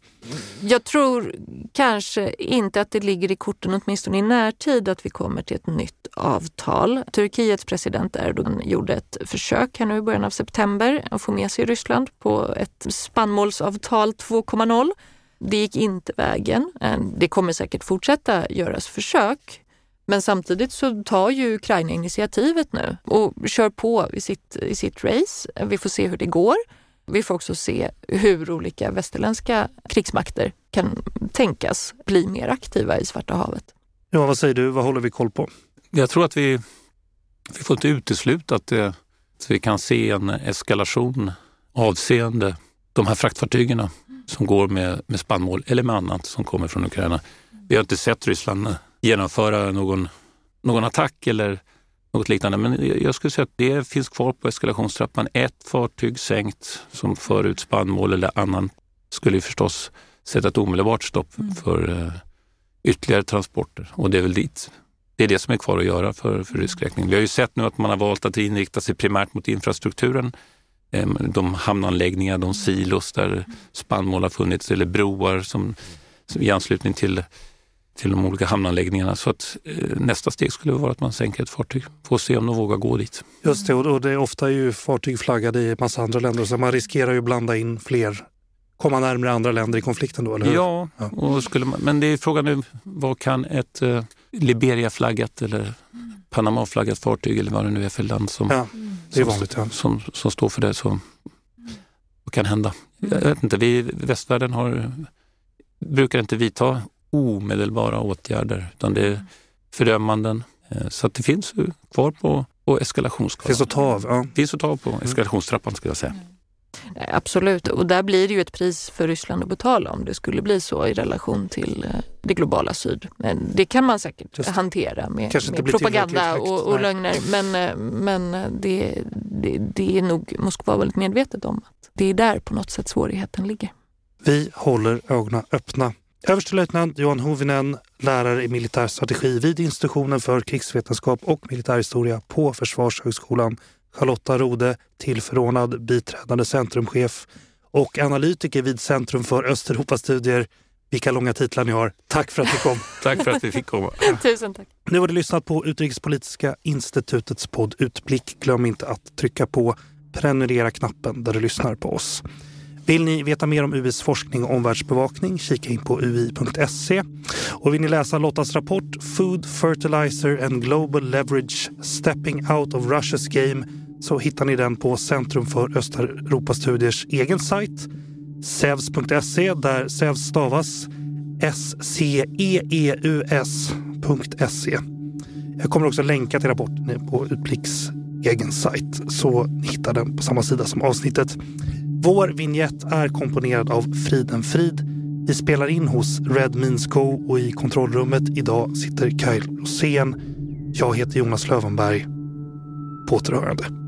Jag tror kanske inte att det ligger i korten, åtminstone i närtid, att vi kommer till ett nytt avtal. Turkiets president Erdogan gjorde ett försök här nu i början av september att få med sig Ryssland på ett spannmålsavtal 2.0. Det gick inte vägen. Eh, det kommer säkert fortsätta göras försök. Men samtidigt så tar ju Ukraina initiativet nu och kör på i sitt, i sitt race. Vi får se hur det går. Vi får också se hur olika västerländska krigsmakter kan tänkas bli mer aktiva i Svarta havet. Ja, vad säger du? Vad håller vi koll på? Jag tror att vi, vi får inte utesluta att, det, att vi kan se en eskalation avseende de här fraktfartygen som går med, med spannmål eller med annat som kommer från Ukraina. Vi har inte sett Ryssland genomföra någon, någon attack eller något liknande. Men jag skulle säga att det finns kvar på eskalationstrappan. Ett fartyg sänkt som för ut spannmål eller annan skulle förstås sätta ett omedelbart stopp mm. för uh, ytterligare transporter. Och det är väl dit. Det är det som är kvar att göra för, för rysk räkning. Vi har ju sett nu att man har valt att inrikta sig primärt mot infrastrukturen. Ehm, de hamnanläggningar, de silos där spannmål har funnits eller broar som, som i anslutning till till de olika hamnanläggningarna. Så att eh, nästa steg skulle vara att man sänker ett fartyg. Får se om de vågar gå dit. Just det, och det är ofta ju fartyg flaggade i massa andra länder så man riskerar ju att blanda in fler komma närmare andra länder i konflikten då, eller hur? Ja, ja. Och skulle man, men det är frågan nu, vad kan ett eh, Liberia-flaggat eller Panama-flaggat fartyg eller vad det nu är för land som, ja, det är vanligt, ja. som, som, står för det, så, vad kan hända? Jag vet inte, vi i västvärlden har, brukar inte vidta omedelbara åtgärder utan det är fördömanden. Eh, så att det finns kvar på, på eskalationsskalan. Finns att ta av? Ja. Finns att ta av på eskalationstrappan skulle jag säga. Absolut, och där blir det ju ett pris för Ryssland att betala om det skulle bli så i relation till eh, det globala syd. Men det kan man säkert Just. hantera med, med propaganda och, och lögner. Men, eh, men det, det, det är nog Moskva väldigt medvetet om att det är där på något sätt svårigheten ligger. Vi håller ögonen öppna. Överstelöjtnant Johan Hovinen, lärare i militär strategi vid institutionen för krigsvetenskap och militärhistoria på Försvarshögskolan. Charlotta Rode, tillförordnad biträdande centrumchef och analytiker vid Centrum för Östeuropastudier. Vilka långa titlar ni har. Tack för att ni kom. tack för att vi fick komma. Tusen tack. Nu har du lyssnat på Utrikespolitiska institutets podd Utblick. Glöm inte att trycka på prenumerera-knappen där du lyssnar på oss. Vill ni veta mer om UIs forskning och omvärldsbevakning, kika in på ui.se. Och vill ni läsa Lottas rapport Food, Fertilizer and Global Leverage Stepping Out of Russia's Game så hittar ni den på Centrum för Östeuropastudiers egen sajt sevs.se där SEVS stavas S-C-E-E-U-S.se. Jag kommer också länka till rapporten på Utblicks egen sajt så ni hittar den på samma sida som avsnittet. Vår vignett är komponerad av Friden Frid. Vi spelar in hos Red Means Co och i kontrollrummet idag sitter Kyle Rosén. Jag heter Jonas Lövenberg. På återhörande.